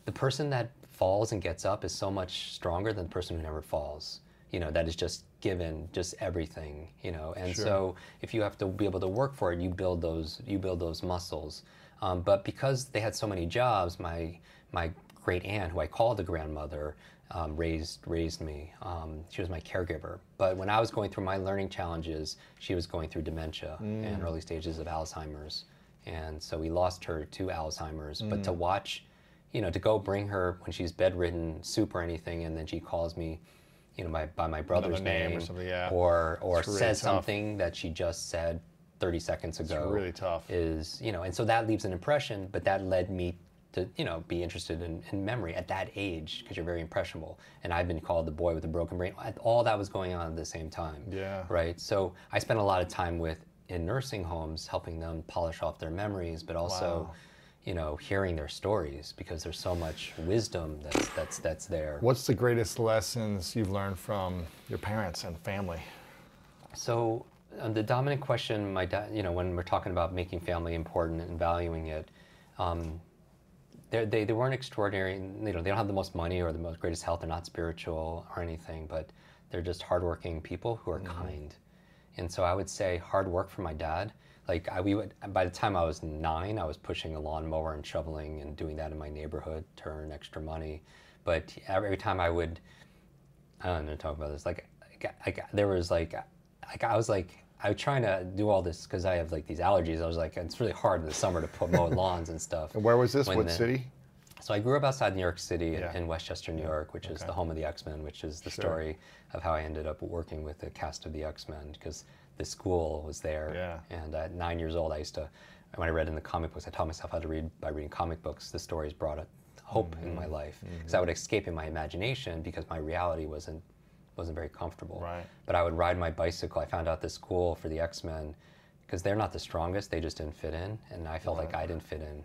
the person that falls and gets up is so much stronger than the person who never falls. You know, that is just given just everything. You know, and so if you have to be able to work for it, you build those, you build those muscles. Um, but because they had so many jobs, my my great aunt, who I called the grandmother, um, raised raised me. Um, she was my caregiver. But when I was going through my learning challenges, she was going through dementia and early stages of Alzheimer's, and so we lost her to Alzheimer's. But to watch, you know, to go bring her when she's bedridden soup or anything, and then she calls me, you know, by, by my brother's name or something, yeah. or or really says tough. something that she just said 30 seconds ago. It's really tough. Is you know, and so that leaves an impression. But that led me to you know be interested in, in memory at that age because you're very impressionable. And I've been called the boy with the broken brain. All that was going on at the same time. Yeah. Right. So I spent a lot of time with in nursing homes helping them polish off their memories, but also. Wow. You know, hearing their stories because there's so much wisdom that's that's that's there. What's the greatest lessons you've learned from your parents and family? So um, the dominant question, my dad, you know, when we're talking about making family important and valuing it, um, they they weren't extraordinary. You know, they don't have the most money or the most greatest health. They're not spiritual or anything, but they're just hardworking people who are kind. And so I would say hard work for my dad. Like I, we would, by the time I was nine, I was pushing a lawnmower and shoveling and doing that in my neighborhood to earn extra money. But every time I would, I don't know, talk about this. Like, like, there was like, like I was like, I was trying to do all this because I have like these allergies. I was like, it's really hard in the summer to put mow <laughs> lawns and stuff. And where was this? What the- city? So I grew up outside New York City in- Yeah. in Westchester, New York, which is the home of the X-Men, which is the Sure. story of how I ended up working with the cast of the X-Men because the school was there. Yeah. And at nine years old, I used to, when I read in the comic books, I taught myself how to read by reading comic books. The stories brought a hope in Mm-hmm. my life because I would escape in my imagination because my reality wasn't wasn't very comfortable. Right. But I would ride my bicycle. I found out the school for the X-Men because they're not the strongest. They just didn't fit in, and I felt like I didn't fit in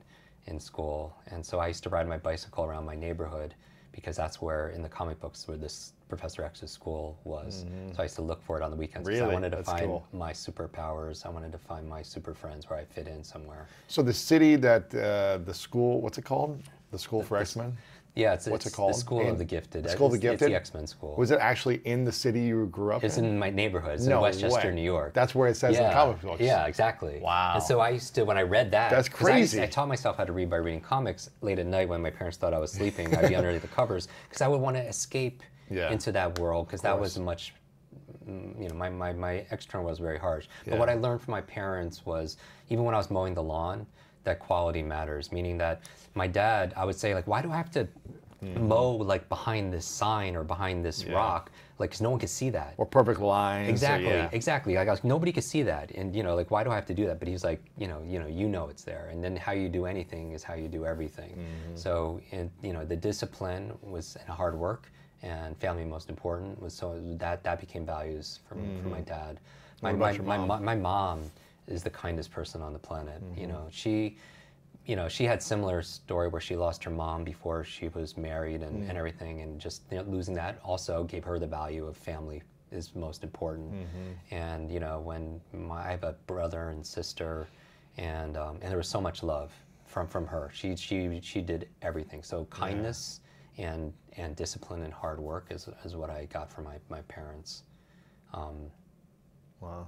in school. And so I used to ride my bicycle around my neighborhood because that's where in the comic books where this Professor X's school was. So I used to look for it on the weekends 'cause I Mm-hmm. Really? wanted to That's find cool. my superpowers. I wanted to find my super friends where I fit in somewhere. So the city that uh, the school, what's it called? The school for X Men. Yeah, it's, What's it's it called? The School In- of the Gifted. the School of the Gifted? It's the X-Men school. Was it actually in the city you grew up It's in? in my neighborhood. It's No in Westchester, way. New York. That's where it says in the yeah. comic books. Yeah, exactly. Wow. And so I used to, when I read that, That's crazy. I, taught myself how to read by reading comics late at night when my parents thought I was sleeping. I'd be under the covers because I would want to escape Yeah. into that world because that was much. mm, You know, my, my, my external was very harsh. But Yeah. what I learned from my parents was even when I was mowing the lawn, that quality matters. Meaning that my dad, I would say like, why do I have to Mm-hmm. mow like behind this sign or behind this rock? Like, because no one can see that. Or perfect lines. Exactly, yeah. exactly. Like I was, nobody could see that, and you know, like why do I have to do that? But he's like, you know, you know, you know it's there, and then how you do anything is how you do everything. Mm-hmm. So, and you know, the discipline was and hard work, and family most important was so that that became values from from my dad. My Mm-hmm. What my, my, my my mom is the kindest person on the planet. You Mm-hmm. know, she you know, she had similar story where she lost her mom before she was married and, and everything, and just you know, losing that also gave her the value of family is most important. And you know, when my, I have a brother and sister, and um, and there was so much love from from her. She she she did everything. So kindness and and discipline and hard work is is what I got from my my parents. Um, Wow.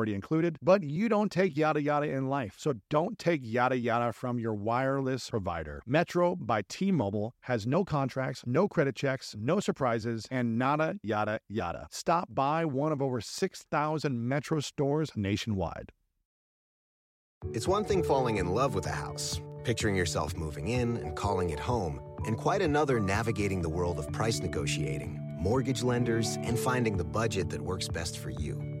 included, but you don't take yada yada in life. So don't take yada yada from your wireless provider. Metro by T Mobile has no contracts, no credit checks, no surprises, and nada yada yada. Stop by one of over 6,000 Metro stores nationwide. It's one thing falling in love with a house, picturing yourself moving in and calling it home, and quite another navigating the world of price negotiating, mortgage lenders, and finding the budget that works best for you.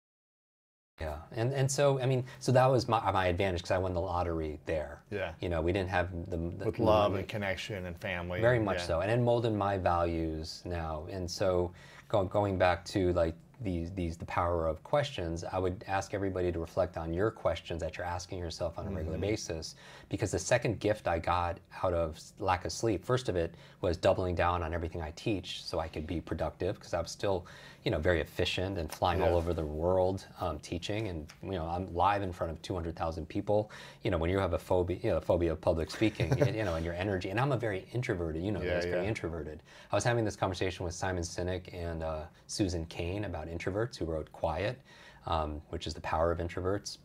Yeah, and and so I mean, so that was my my advantage because I won the lottery there. Yeah. You know, we didn't have the, the With love money. and connection and family. very much yeah. so, and it molded my values now. And so, go, going back to like these these the power of questions, I would ask everybody to reflect on your questions that you're asking yourself on a regular Mm-hmm. basis, because the second gift I got out of lack of sleep, first of it was doubling down on everything I teach, so I could be productive, because I'm still, you know, very efficient and flying all over the world um, teaching, and you know, I'm live in front of 200,000 people. You know, when you have a phobia, you know, a phobia of public speaking, you know, and your energy, and I'm a very introverted, you know, <laughs> Yeah, this, very introverted. I was having this conversation with Simon Sinek and uh, Susan Cain about introverts, who wrote Quiet, um, which is the power of introverts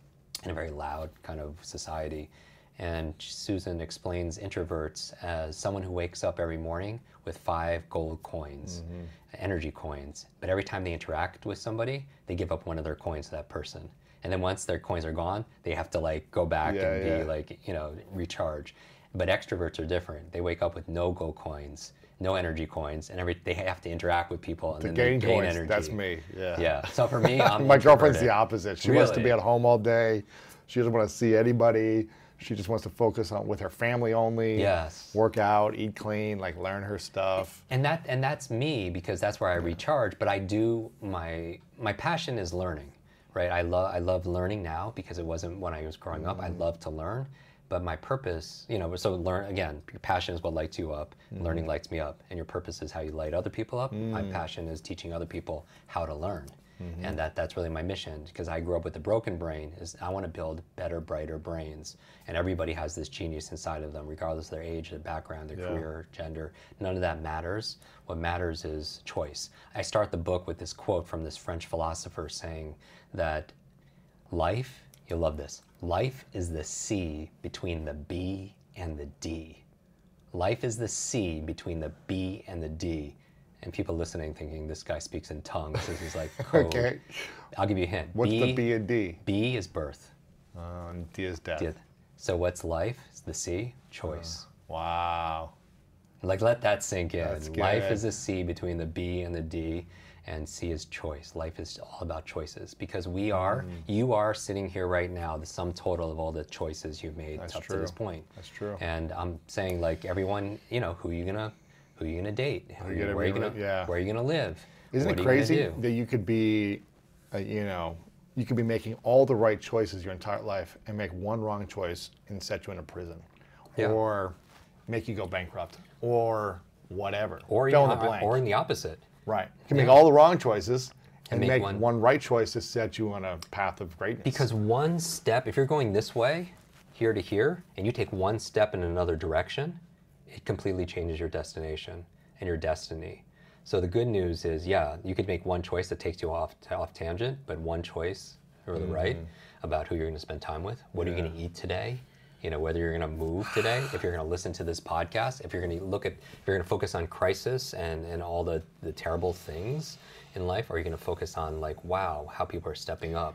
in a very loud kind of society. And Susan explains introverts as someone who wakes up every morning with five gold coins, Mm-hmm. energy coins. But every time they interact with somebody, they give up one of their coins to that person. And then once their coins are gone, they have to like go back Yeah, and be yeah. like, you know, recharge. But extroverts are different. They wake up with no gold coins, no energy coins, and every they have to interact with people and To then gain they gain coins, energy. that's me. Yeah. Yeah. So for me, I'm <laughs> My girlfriend's the opposite. She wants to be at home all day. She doesn't want to see anybody. She just wants to focus on with her family only. Yes. Work out, eat clean, like learn her stuff. and that and that's me because that's where I recharge. But I do my my passion is learning, right? I love I love learning now because it wasn't when I was growing up. I mm. love to learn, but my purpose, you know, so learn again. Your passion is what lights you up. Mm-hmm. Learning lights me up, and your purpose is how you light other people up. My mm. passion is teaching other people how to learn. Mm-hmm. And that, that's really my mission because I grew up with a broken brain. Is I want to build better, brighter brains, and everybody has this genius inside of them, regardless of their age, their background, their Yeah. career, gender. None of that matters. What matters is choice. I start the book with this quote from this French philosopher saying that life, you'll love this, life is the C between the B and the D. Life is the C between the B and the D. And people listening thinking this guy speaks in tongues. This is like <laughs> code. Okay. I'll give you a hint. What's the B and D? B is birth. Uh, and D is death. D- So what's life? It's the C, choice. Wow. Like let that sink in. Life is a C between the B and the D, and C is choice. Life is all about choices because we are, Mm. you are sitting here right now, the sum total of all the choices you've made That's up to this point. That's true. And I'm saying like everyone, you know, who are you gonna, who are you gonna date, who you where you gonna, yeah. where are you gonna live. Isn't what it are crazy that you could be, uh, you know, you could be making all the right choices your entire life and make one wrong choice and set you in a prison, Yeah. or make you go bankrupt, or whatever. or, fill in the blank. or in the opposite. Right. You can make all the wrong choices and, And make make, one- one. right choice to set you on a path of greatness. Because one step, if you're going this way, here to here, and you take one step in another direction, it completely changes your destination and your destiny. So the good news is, yeah, you could make one choice that takes you off off tangent, but one choice or the mm-hmm. right about who you're going to spend time with. What are you going to eat today? You know, whether you're going to move today, if you're going to listen to this podcast, if you're going to look at, if you're going to focus on crisis and, and all the, the terrible things in life, or are you going to focus on like, wow, how people are stepping up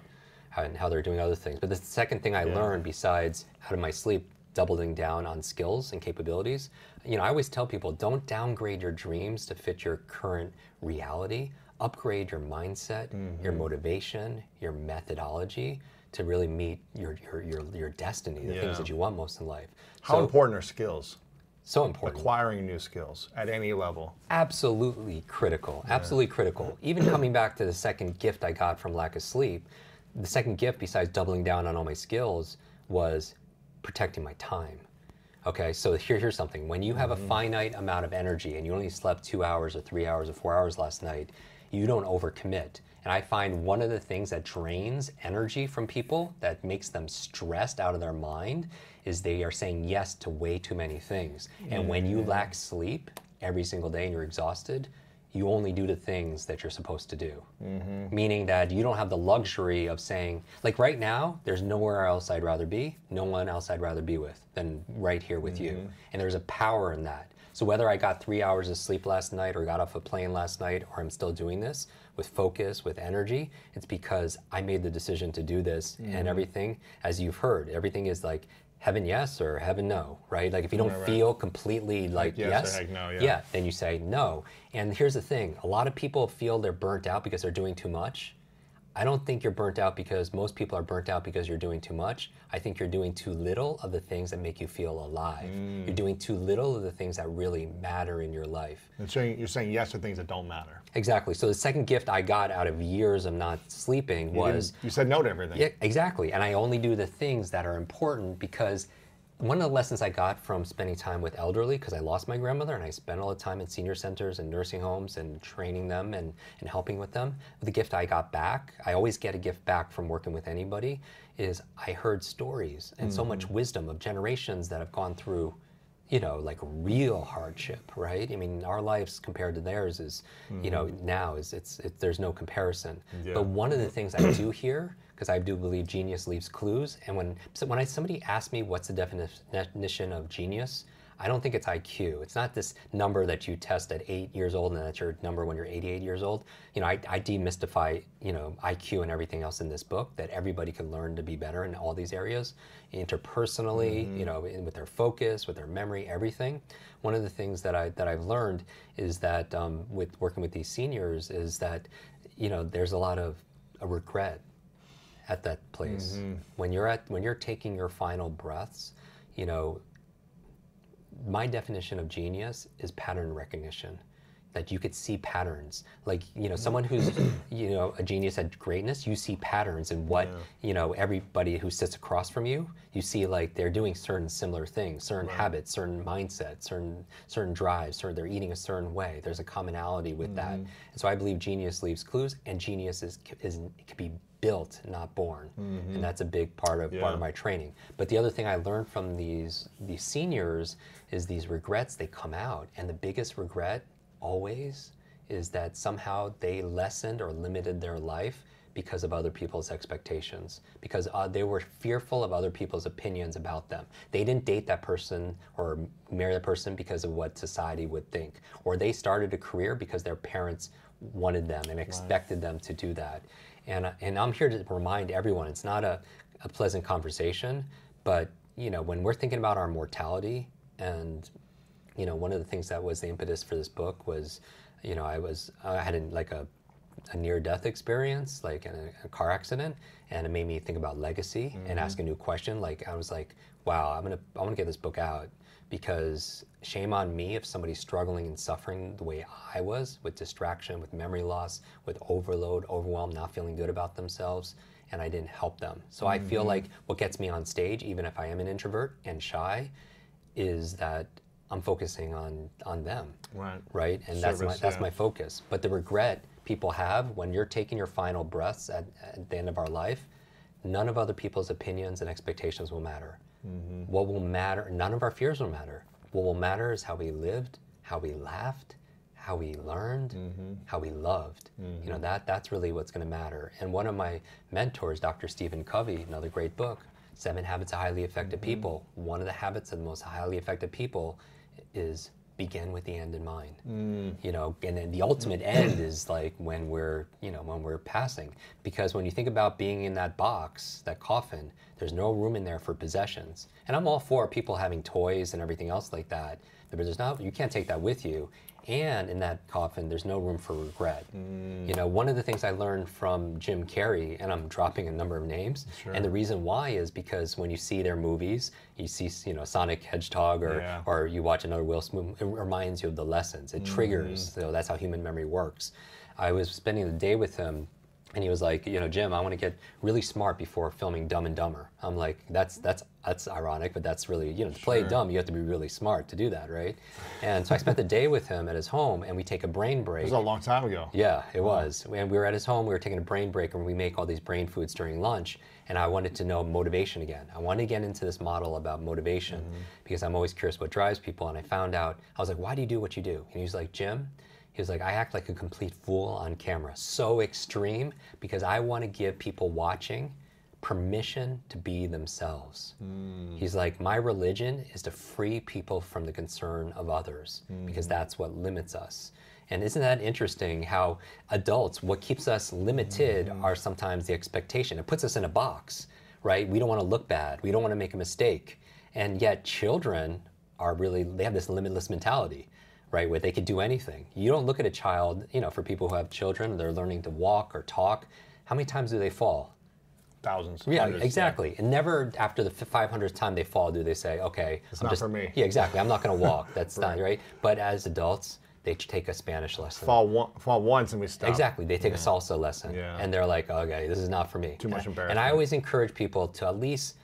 and how they're doing other things. But the second thing I learned besides out of my sleep, doubling down on skills and capabilities, you know, I always tell people don't downgrade your dreams to fit your current reality. Upgrade your mindset, your mm-hmm. motivation, your methodology to really meet your your your, your destiny, the Yeah. things that you want most in life. How so, important are skills? so important. Acquiring new skills at any level. absolutely critical absolutely critical even coming back to the second gift i got from lack of sleep the second gift besides doubling down on all my skills was protecting my time okay so here, here's something when you have a mm-hmm. finite amount of energy and you only slept two hours or three hours or four hours last night you don't overcommit and i find one of the things that drains energy from people that makes them stressed out of their mind is they are saying yes to way too many things and when you lack sleep every single day and you're exhausted, you only do the things that you're supposed to do. Mm-hmm. Meaning that you don't have the luxury of saying, like right now, there's nowhere else I'd rather be, no one else I'd rather be with than right here with you. Mm-hmm. And there's a power in that. So whether I got three hours of sleep last night or got off a plane last night or I'm still doing this with focus, with energy, it's because I made the decision to do this and mm. everything, as you've heard, everything is like heaven yes or heaven no, right? Like if you don't feel completely like yes yes, no, yeah. yeah, then you say no. And here's the thing a lot of people feel they're burnt out because they're doing too much. I don't think you're burnt out because most people are burnt out because you're doing too much. I think you're doing too little of the things that make you feel alive. Mm. You're doing too little of the things that really matter in your life. And so you're saying yes to things that don't matter. Exactly. So the second gift I got out of years of not sleeping You was you said no to everything. yeah, exactly. And I only do the things that are important because one of the lessons I got from spending time with elderly, because I lost my grandmother and I spent all the time in senior centers and nursing homes and training them and, and helping with them. The gift I got back, I always get a gift back from working with anybody, is I heard stories and so much mm. wisdom of generations that have gone through you know, like real hardship, right? I mean, our lives compared to theirs is, you know, mm. now is it's, it, there's no comparison. Yeah. But one of the things I do hear, because I do believe genius leaves clues, and when so when I somebody asks me what's the definition of genius, I don't think it's IQ. It's not this number that you test at eight years old and that's your number when you're 88 years old. You know, I, I demystify, you know, IQ and everything else in this book that everybody can learn to be better in all these areas, interpersonally, you know, in, with their focus, with their memory, everything. One of the things that I that I've learned is that um, with working with these seniors is that, you know, there's a lot of a regret at that place. Mm-hmm. When you're at when you're taking your final breaths. You know, my definition of genius is pattern recognition. That you could see patterns. Like you know someone who's <clears throat> you know a genius at greatness you see patterns in what you know everybody who sits across from you you see like they're doing certain similar things certain habits certain mindsets certain certain drives certain they're eating a certain way. There's a commonality with that. Mm-hmm. And so i believe genius leaves clues and genius is, is can be built not born. And that's a big part of part of my training. But the other thing I learned from these these seniors is these regrets they come out, and the biggest regret always is that somehow they lessened or limited their life because of other people's expectations. Because uh, they were fearful of other people's opinions about them. They didn't date that person or marry that person because of what society would think. Or they started a career because their parents wanted them and expected them to do that and, uh, and i'm here to remind everyone it's not a, a pleasant conversation but you know when we're thinking about our mortality and you know one of the things that was the impetus for this book was you know i was i had an, like a, a near-death experience like in a, a car accident and it made me think about legacy and mm-hmm. ask a new question. Like i was like wow i'm gonna i want to get this book out because shame on me if somebody's struggling and suffering the way i was with distraction with memory loss with overload overwhelm not feeling good about themselves and i didn't help them so i feel mm-hmm. like what gets me on stage even if i am an introvert and shy is that I'm focusing on on them, Right. right? And that's my that's yeah. my focus. But the regret people have when you're taking your final breaths at, at the end of our life, none of other people's opinions and expectations will matter. Mm-hmm. What will matter? None of our fears will matter. What will matter is how we lived, how we laughed, how we learned, mm-hmm. how we loved. You know, mm-hmm. that that's really what's going to matter. And one of my mentors, Dr. Stephen Covey, another great book, Seven Habits of Highly Effective mm-hmm. People. One of the habits of the most highly effective people is begin with the end in mind. Mm. You know, and then the ultimate end is like when we're, you know, when we're passing. Because when you think about being in that box, that coffin, there's no room in there for possessions. And I'm all for people having toys and everything else like that. But there's not, you can't take that with you. And in that coffin, there's no room for regret. Mm. You know, one of the things I learned from Jim Carrey, and I'm dropping a number of names, and the reason why is because when you see their movies, you see, you know, Sonic Hedgehog, or Yeah. or you watch another Will Smith, it reminds you of the lessons. It triggers. Mm. So that's how human memory works. I was spending the day with him, and he was like, you know, Jim, I want to get really smart before filming Dumb and Dumber. I'm like, that's that's that's ironic, but that's really, you know, to play dumb, you have to be really smart to do that, right? And so I spent the day with him at his home, and we take a brain break. It was a long time ago. Yeah, it was. And we were at his home, we were taking a brain break, and we make all these brain foods during lunch. And I wanted to know motivation again. I wanted to get into this model about motivation mm-hmm. because I'm always curious what drives people. And I found out, I was like, why do you do what you do? And he was like, Jim, he was like, I act like a complete fool on camera. So extreme because I want to give people watching permission to be themselves. Hmm. He's like, my religion is to free people from the concern of others hmm. because that's what limits us. And isn't that interesting how adults, what keeps us limited hmm. are sometimes the expectation. It puts us in a box, right? We don't want to look bad. We don't want to make a mistake. And yet children are really, they have this limitless mentality, right? Where they could do anything. You don't look at a child, you know, for people who have children, they're learning to walk or talk. How many times do they fall? Thousands. Yeah, hundreds, exactly. And never after the 500th time they fall do they say, okay, it's not for me. Yeah, exactly. I'm not going to walk. <laughs> That's not right. But as adults, they take a Spanish lesson. Fall, one, fall once and we stop. Exactly. They take a salsa lesson, Yeah. and they're like, okay, this is not for me. Too much And- And I always encourage people to at least.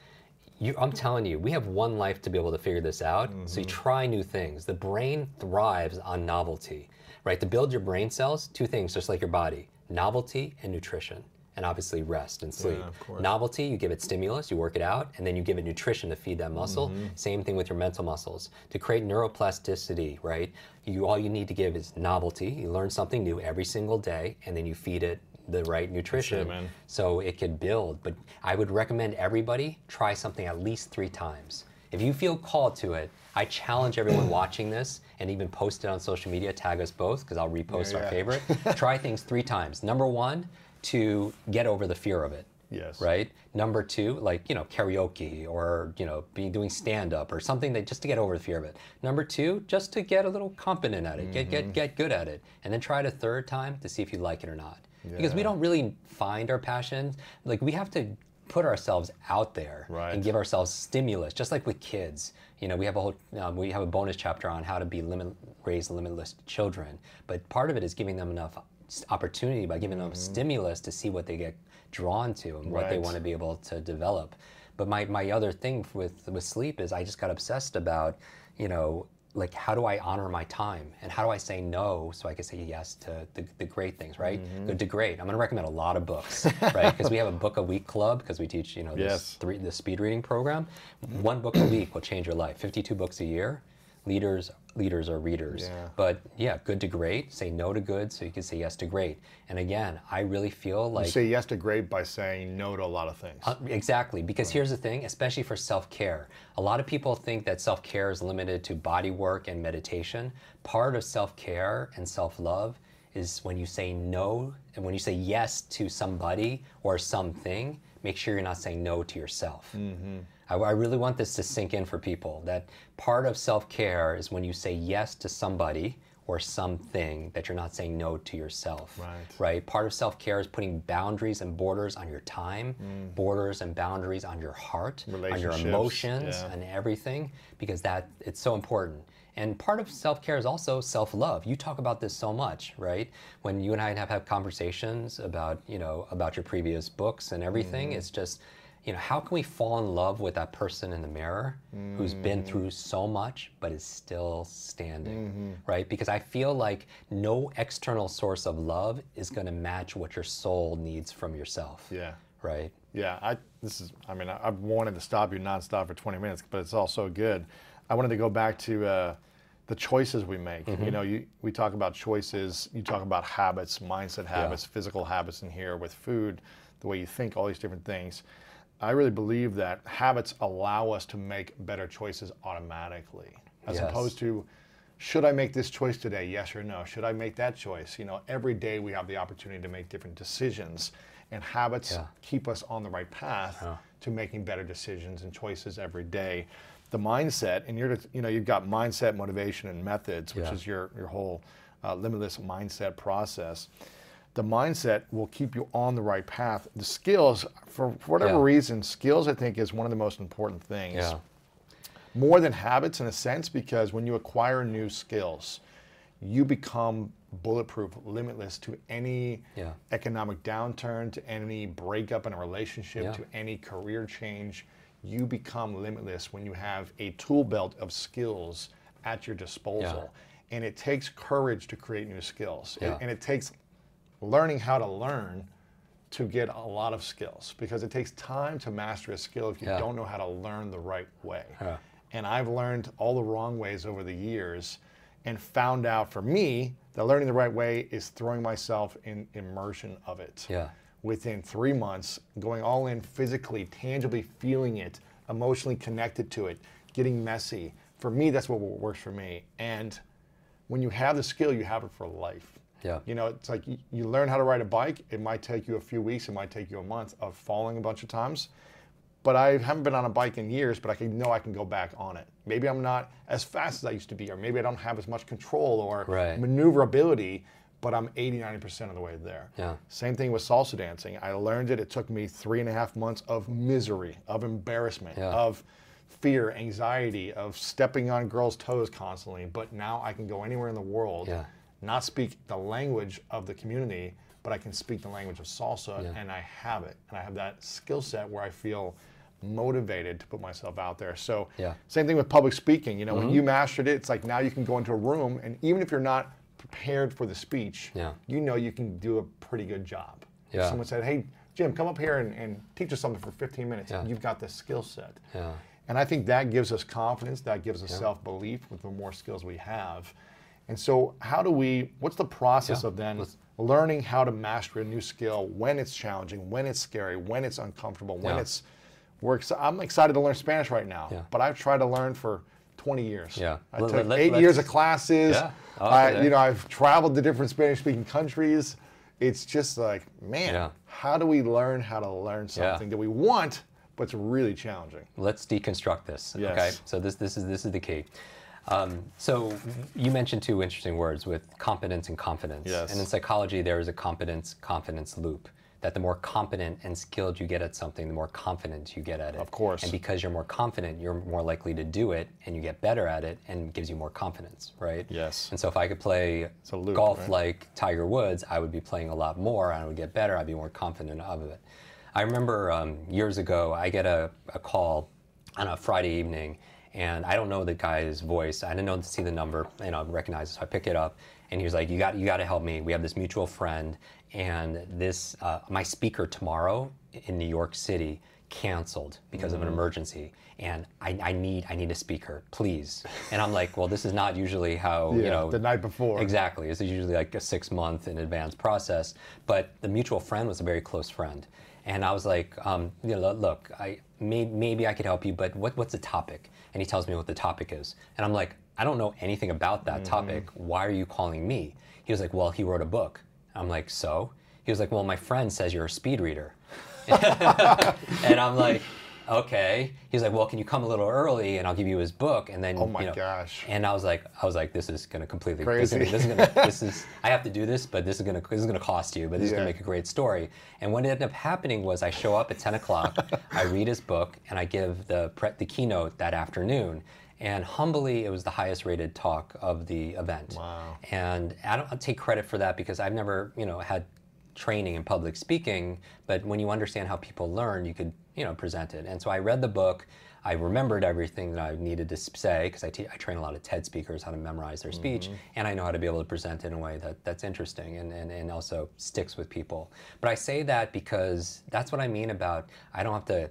You, I'm telling you, we have one life to be able to figure this out. So you Mm-hmm. try new things. The brain thrives on novelty, right? To build your brain cells, two things, just like your body: novelty and nutrition, and obviously rest and sleep. course. Novelty, you give it stimulus, you work it out, and then you give it nutrition to feed that muscle. Mm-hmm. Same thing with your mental muscles. To create neuroplasticity, right? You all you need to give is novelty. You learn something new every single day, and then you feed it the right nutrition man. so it could build. But I would recommend everybody try something at least three times. If you feel called to it, I challenge everyone <clears throat> watching this and even post it on social media, tag us both because I'll repost Yeah, our yeah. favorite. <laughs> try things three times. Number one, to get over the fear of it. Yes. Right. Number two, like you know, karaoke or you know, be doing stand up or something that just to get over the fear of it. Number two, just to get a little competent at it, get Mm-hmm. get get good at it, and then try it a third time to see if you like it or not. Because we don't really find our passions. Like we have to put ourselves out there Right. and give ourselves stimulus, just like with kids. You know, we have a whole um, we have a bonus chapter on how to be limit raise limitless children. But part of it is giving them enough opportunity by giving them stimulus to see what they get drawn to and what they want to be able to develop. But my, my other thing with with sleep is I just got obsessed about, you know, like how do I honor my time and how do I say no so I can say yes to the, the great things, right? Mm-hmm. To great. I'm going to recommend a lot of books, right? Because we have a book a week club because we teach, you know, this Yes. three the speed reading program. Mm-hmm. One book a week will change your life. 52 books a year. Leaders leaders are readers. Yeah. But yeah, good to great. Say no to good so you can say yes to great. And again, I really feel like You say yes to great by saying no to a lot of things. uh, exactly, because here's the thing, especially for self care. A lot of people think that self care is limited to body work and meditation. Part of self care and self love is when you say no and when you say yes to somebody or something, make sure you're not saying no to yourself. I, I really want this to sink in for people that part of self care is when you say yes to somebody or something that you're not saying no to yourself Right. right? Part of self care is putting boundaries and borders on your time, mm. borders and boundaries on your heart, on your emotions, yeah. and everything, because that it's so important. And part of self care is also self love. You talk about this so much, right? When you and I have had conversations about you know about your previous books and everything, mm-hmm. it's just you know how can we fall in love with that person in the mirror who's been mm. through so much but is still standing mm-hmm. right because i feel like no external source of love is going to match what your soul needs from yourself yeah. right Yeah, I this is. I mean, I, I've wanted to stop you nonstop for 20 minutes, but it's all so good. I wanted to go back to uh, the choices we make. You mm-hmm. know, you, we talk about choices, you talk about habits, mindset habits, physical habits in here with food, the way you think, all these different things. I really believe that habits allow us to make better choices automatically, as Yes. opposed to should I make this choice today? Yes or no? Should I make that choice? You know, every day we have the opportunity to make different decisions, and habits Yeah. keep us on the right path to making better decisions and choices every day. The mindset, and you're, you know, you've got mindset, motivation, and methods, which Yeah. is your your whole uh, limitless mindset process. The mindset will keep you on the right path. The skills, for, for whatever Yeah. reason, skills I think is one of the most important things Yeah. more than habits in a sense because when you acquire new skills you become bulletproof limitless to any Yeah. economic downturn to any breakup in a relationship Yeah. to any career change you become limitless when you have a tool belt of skills at your disposal and it takes courage to create new skills Yeah. and it takes learning how to learn to get a lot of skills because it takes time to master a skill if you Yeah. don't know how to learn the right way. And I've learned all the wrong ways over the years and found out for me that learning the right way is throwing myself in immersion of it. Yeah. Within three months, going all in physically, tangibly feeling it, emotionally connected to it, getting messy. For me, that's what works for me. And when you have the skill, you have it for life. Yeah. You know, it's like you, learn how to ride a bike. It might take you a few weeks. It might take you a month of falling a bunch of times. But I haven't been on a bike in years, but I can know I can go back on it. Maybe I'm not as fast as I used to be, or maybe I don't have as much control or Right. maneuverability, but I'm 80, 90% of the way there. Yeah. Same thing with salsa dancing. I learned it. It took me three and a half months of misery, of embarrassment, Yeah. of fear, anxiety, of stepping on girls' toes constantly. But now I can go anywhere in the world, Yeah. Not speak the language of the community, but I can speak the language of salsa, Yeah. and I have it. And I have that skill set where I feel motivated to put myself out there. So, Yeah. Mm-hmm. same thing with public speaking. You know, when you mastered it, it's like now you can go into a room, and even if you're not prepared for the speech, Yeah. you know you can do a pretty good job. If someone said, "Hey, Jim, come up here and, and teach us something for 15 minutes," Yeah. you've got the skill set. Yeah. And I think that gives us confidence, that gives us self belief with the more skills we have. And so, how do we, what's the process Yeah, of then let's- learning how to master a new skill when it's challenging, when it's scary, when it's uncomfortable, when Yeah. it's, we're I'm excited to learn Spanish right now, Yeah. but I've tried to learn for 20 years. Yeah. I Let- took let- eight let's- years of classes. Yeah. Oh, I, okay. you know, I've traveled to different Spanish speaking countries. It's just like, man, Yeah. how do we learn how to learn something that we want, but it's really challenging? Let's deconstruct this. Okay. So this this is this is the key. Um, so you mentioned two interesting words with competence and confidence. Yes. And in psychology, there is a competence confidence loop. That the more competent and skilled you get at something, the more confident you get at it. Of course. And because you're more confident, you're more likely to do it, and you get better at it, and gives you more confidence, right? Yes. And so if I could play loop, golf right? like Tiger Woods, I would be playing a lot more, and I would get better. I'd be more confident of it. I remember um, years ago, I get a, a call on a Friday evening, and I don't know the guy's voice. I didn't know to see the number, and I recognize it, so I pick it up, and he was like, "You got, you got to help me. We have this mutual friend, and this, uh, my speaker tomorrow in New York City canceled because of an emergency, and I, I need, I need a speaker, please." And I'm like, "Well, this is not usually how you know the night before. Exactly. This is usually like a six month in advance process. But the mutual friend was a very close friend. And I was like, um, you know, look, I may, maybe I could help you, but what, what's the topic? And he tells me what the topic is. And I'm like, I don't know anything about that mm-hmm. topic. Why are you calling me? He was like, well, he wrote a book. I'm like, so? He was like, well, my friend says you're a speed reader. <laughs> and I'm like, okay. He's like, well, can you come a little early and I'll give you his book and then Oh my you know, gosh. And I was like, I was like, this is gonna completely Crazy. This is, gonna, this is gonna this is I have to do this, but this is gonna this is gonna cost you, but this is gonna make a great story. And what ended up happening was I show up at 10 o'clock, I <laughs> read his book, and I give the pre- the keynote that afternoon. And humbly, it was the highest rated talk of the event. Wow. And I don't take credit for that because I've never, you know, had training in public speaking, but when you understand how people learn, you could, you know, presented. And so I read the book. I remembered everything that I needed to say because I I train a lot of TED speakers how to memorize their speech, mm-hmm. and I know how to be able to present in a way that, that's interesting and, and, and also sticks with people. But I say that because that's what I mean about I don't have to.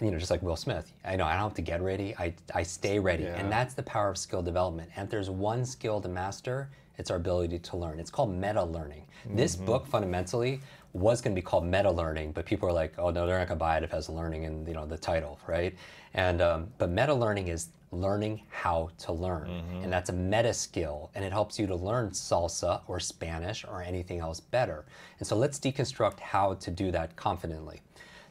you know, just like Will Smith, I know I don't have to get ready. I, I stay ready. Yeah. And that's the power of skill development. And if there's one skill to master, it's our ability to learn. It's called meta learning. This mm-hmm. book fundamentally was going to be called meta learning, but people are like, oh no, they're not going to buy it if it has learning in you know the title, right? And um, but meta learning is learning how to learn, and that's a meta skill, and it helps you to learn salsa or Spanish or anything else better. And so let's deconstruct how to do that confidently.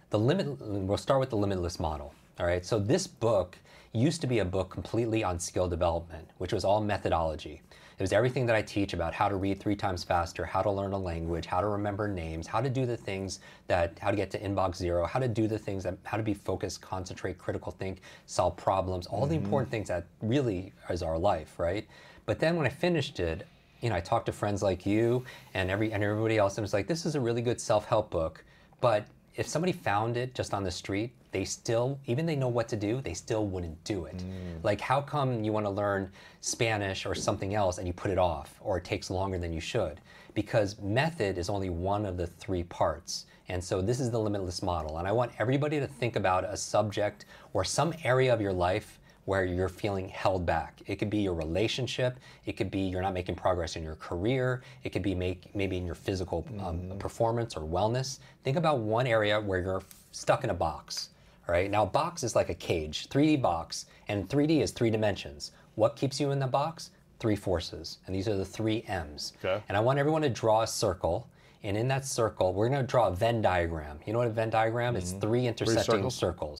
The limit, we'll start with the limitless model. All right. So this book used to be a book completely on skill development, which was all methodology. It was everything that I teach about how to read three times faster, how to learn a language, how to remember names, how to do the things that, how to get to inbox zero, how to do the things that, how to be focused, concentrate, critical think, solve problems, all the mm-hmm. important things that really is our life, right? But then when I finished it, you know, I talked to friends like you and every and everybody else, and it's like, this is a really good self-help book, but if somebody found it just on the street, they still, even they know what to do, they still wouldn't do it. Like, how come you want to learn Spanish or something else and you put it off, or it takes longer than you should? Because method is only one of the three parts. And so this is the limitless model. And I want everybody to think about a subject or some area of your life where you're feeling held back. It could be your relationship. It could be you're not making progress in your career. It could be make, maybe in your physical um, performance or wellness. Think about one area where you're stuck in a box. All right. Now, a box is like a cage, 3D box, and 3D is three dimensions. What keeps you in the box? Three forces, and these are the three M's. Okay. And I want everyone to draw a circle. And in that circle, we're going to draw a Venn diagram. You know what a Venn diagram? It's mm-hmm. three intersecting circles? circles.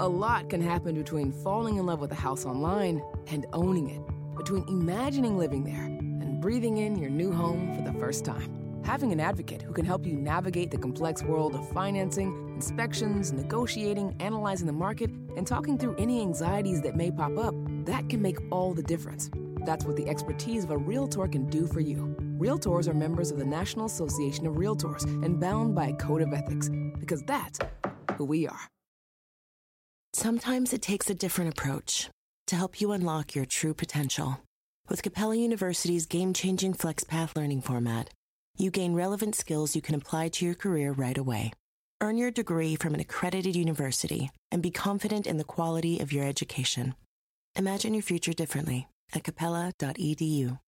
A lot can happen between falling in love with a house online and owning it, between imagining living there and breathing in your new home for the first time. Having an advocate who can help you navigate the complex world of financing, inspections, negotiating, analyzing the market, and talking through any anxieties that may pop up, that can make all the difference. That's what the expertise of a Realtor can do for you. Realtors are members of the National Association of Realtors and bound by a code of ethics, because that's who we are. Sometimes it takes a different approach to help you unlock your true potential. With Capella University's game changing FlexPath learning format, you gain relevant skills you can apply to your career right away. Earn your degree from an accredited university and be confident in the quality of your education. Imagine your future differently at capella.edu.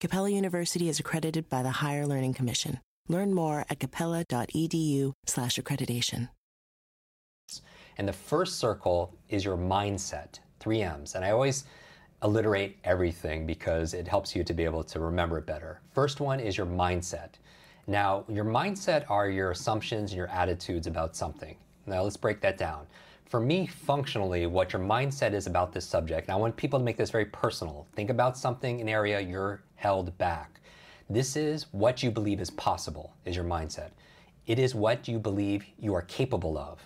Capella University is accredited by the Higher Learning Commission. Learn more at capella.edu/accreditation. And the first circle is your mindset, three M's. And I always alliterate everything because it helps you to be able to remember it better. First one is your mindset. Now, your mindset are your assumptions and your attitudes about something. Now, let's break that down. For me, functionally, what your mindset is about this subject, and I want people to make this very personal. Think about something, an area you're held back. This is what you believe is possible, is your mindset. It is what you believe you are capable of.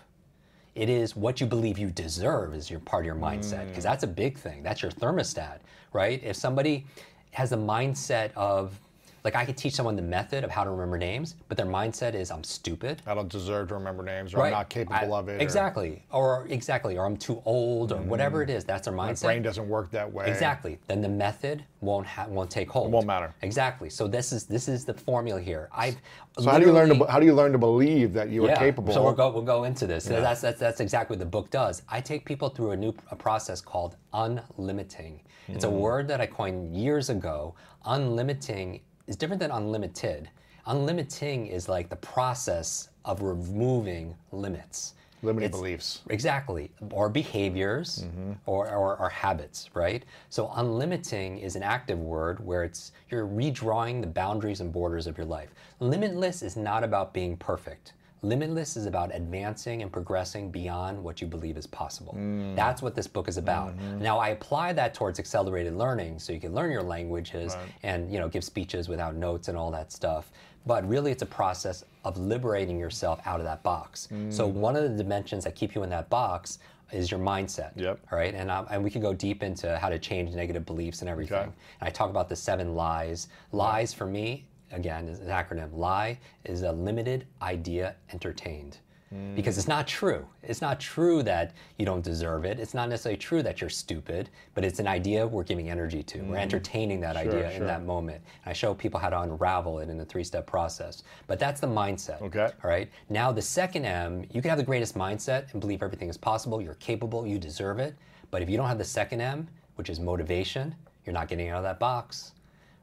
It is what you believe you deserve is your part of your mindset because mm. that's a big thing. That's your thermostat, right? If somebody has a mindset of like I could teach someone the method of how to remember names, but their mindset is I'm stupid. I don't deserve to remember names, or I'm not capable I- of it. Exactly. Or, exactly. Or I'm too old or whatever it is. That's their My mindset. brain doesn't work that way. Exactly. Then the method won't ha- won't take hold. won't matter. Exactly. So this is this is the formula here. I've So how do you learn to how do you learn to believe that you are capable? so we'll go, we'll go into this. So That's, that's, that's exactly what the book does. I take people through a new a process called unlimiting. It's a Mm. word that I coined years ago. Unlimiting is different than unlimited. Unlimiting is like the process of removing limits. Limiting It's- beliefs. Exactly. Or behaviors mm-hmm. or, or, or habits, right? So unlimiting is an active word where it's you're redrawing the boundaries and borders of your life. Limitless is not about being perfect. Limitless is about advancing and progressing beyond what you believe is possible. Mm. That's what this book is about. Mm-hmm. Now I apply that towards accelerated learning so you can learn your languages and you know give speeches without notes and all that stuff. But really it's a process of liberating yourself out of that box. So mm. one of the dimensions that keep you in that box is your mindset. Yep. All right, and um, and we can go deep into how to change negative beliefs and everything. Okay. And I talk about the seven lies. Lies for me, again, is an acronym. Lie is a limited idea entertained. Mm. because it's not true. It's not true that you don't deserve it. It's not necessarily true that you're stupid, but it's an idea we're giving energy to. We're mm. entertaining that idea in that moment. And I show people how to unravel it in the three step process. But that's the mindset. Okay. All right. Now, the second M, you can have the greatest mindset and believe everything is possible. You're capable, you deserve it. But if you don't have the second M, which is motivation, you're not getting out of that box,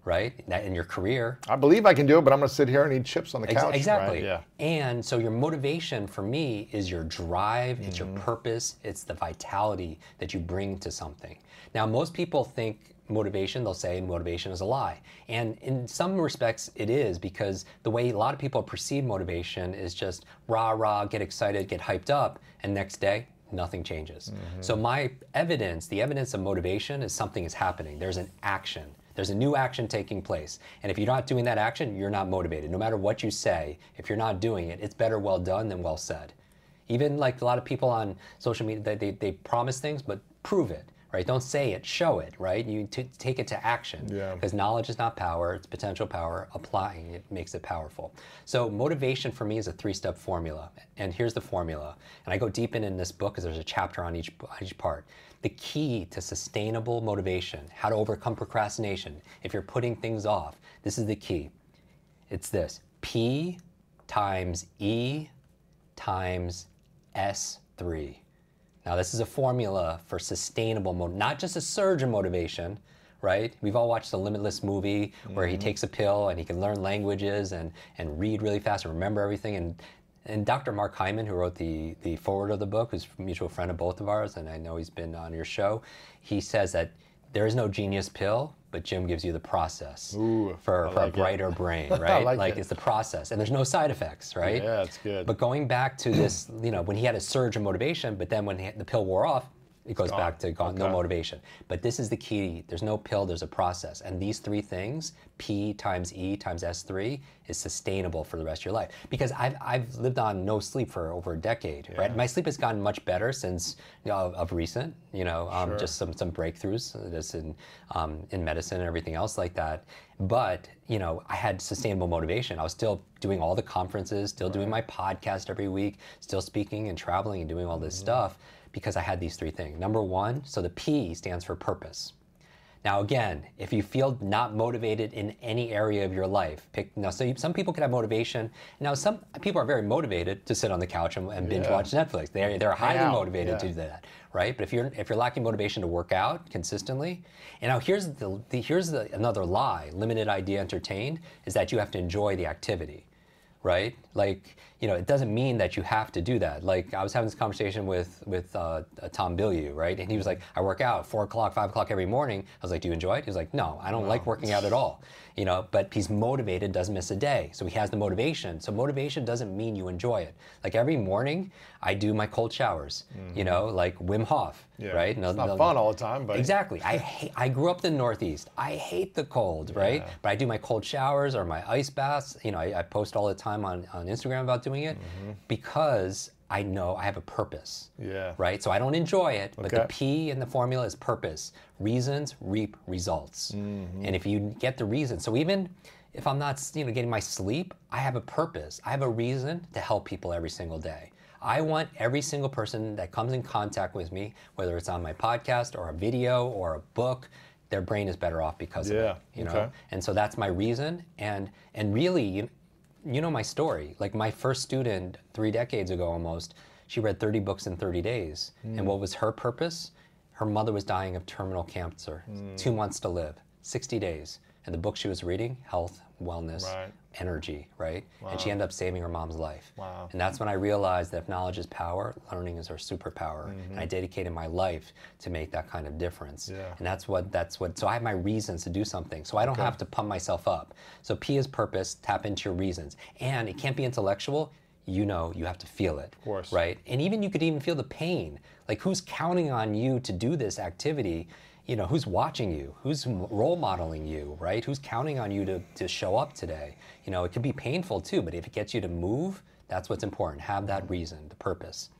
right? That in your career, I believe I can do it, but I'm going to sit here and eat chips on the Ex- couch. exactly. Right? Yeah. And so your motivation for me is your drive, it's Mm-hmm. your purpose, it's the vitality that you bring to something. Now, most people think motivation, they'll say motivation is a lie. And in some respects, it is because the way a lot of people perceive motivation is just rah, rah, get excited, get hyped up, and next day, nothing changes. Mm-hmm. So my evidence, the evidence of motivation is something is happening. There's an action. There's a new action taking place. And if you're not doing that action, you're not motivated. No matter what you say, if you're not doing it, it's better well done than well said. Even like a lot of people on social media, they, they, they promise things, but prove it, right? Don't say it, show it, right? You take it to action. Yeah. Because knowledge is not power, it's potential power. Applying it makes it powerful. So motivation for me is a three-step formula. And here's the formula. And I go deep in in this book because there's a chapter on each, on each part. The key to sustainable motivation, how to overcome procrastination, if you're putting things off, this is the key. It's this P times E times S3. Now, this is a formula for sustainable, mo- not just a surge in motivation, right? We've all watched the Limitless movie where he mm-hmm. takes a pill and he can learn languages and, and read really fast and remember everything. And, and Dr. Mark Hyman, who wrote the, the foreword of the book, who's a mutual friend of both of ours, and I know he's been on your show, he says that there is no genius pill, but Jim gives you the process Ooh, for, I for like a it. brighter <laughs> brain, right? like it. it's the process, and there's no side effects, right? Yeah, it's good. But going back to this, you know, when he had a surge of motivation, but then when he, the pill wore off, it goes back to gone, no motivation. But this is the key. There's no pill, there's a process. And these three things, P times E times S3, is sustainable for the rest of your life. Because I've, I've lived on no sleep for over a decade, right? My sleep has gotten much better since, you know, of, of recent, you know, um, just some, some breakthroughs uh, just in, um, in medicine and everything else like that. But, you know, I had sustainable motivation. I was still doing all the conferences, still doing my podcast every week, still speaking and traveling and doing all this stuff because I had these three things. Number one, so the P stands for purpose. Now, again, if you feel not motivated in any area of your life, pick. Now, so you, some people can have motivation. Now, some people are very motivated to sit on the couch and, and binge Yeah. watch Netflix. They're they're highly out, motivated to do that, right? But if you're if you're lacking motivation to work out consistently, and now here's the, the here's the, another lie: limited idea entertained is that you have to enjoy the activity right? Like, you know, it doesn't mean that you have to do that. Like, I was having this conversation with with uh, Tom Bilyeu, right? And he was like, I work out four o'clock, five o'clock every morning. I was like, Do you enjoy it? He was like, No, I don't like working out at all. You know, but he's motivated, doesn't miss a day, so he has the motivation. So motivation doesn't mean you enjoy it. Like every morning, I do my cold showers. You know, like Wim Hof, Yeah. right? It's not fun all the time, but Exactly. I <laughs> hate, I grew up in the Northeast. I hate the cold, right? But I do my cold showers or my ice baths. You know, I, I post all the time on, on Instagram about doing it Mm-hmm. because I know I have a purpose. Yeah. Right? So I don't enjoy it, but the P in the formula is purpose. Reasons reap results. Mm-hmm. And if you get the reason, so even if I'm not, you know, getting my sleep, I have a purpose. I have a reason to help people every single day. I want every single person that comes in contact with me, whether it's on my podcast or a video or a book, their brain is better off because of Yeah, it. You know, okay. and so that's my reason. And and really, you, you know my story. Like my first student three decades ago almost, she read 30 books in 30 days. Hmm. And what was her purpose? Her mother was dying of terminal cancer, Hmm. two months to live, 60 days. And the book she was reading, health, wellness, Right. Energy, right? And she ended up saving her mom's life. Wow. And that's when I realized that if knowledge is power, learning is our superpower. And I dedicated my life to make that kind of difference. Mm-hmm. Yeah. And that's what that's what so I have my reasons to do something. So I don't have to pump myself up. So P is purpose, tap into your reasons. And it can't be intellectual. You know you have to feel it. Of course. Right? And even you could even feel the pain. Like who's counting on you to do this activity? You know, who's watching you? Who's role modeling you, right? Who's counting on you to, to show up today? You know, it could be painful too, but if it gets you to move, that's what's important. Have that reason, the purpose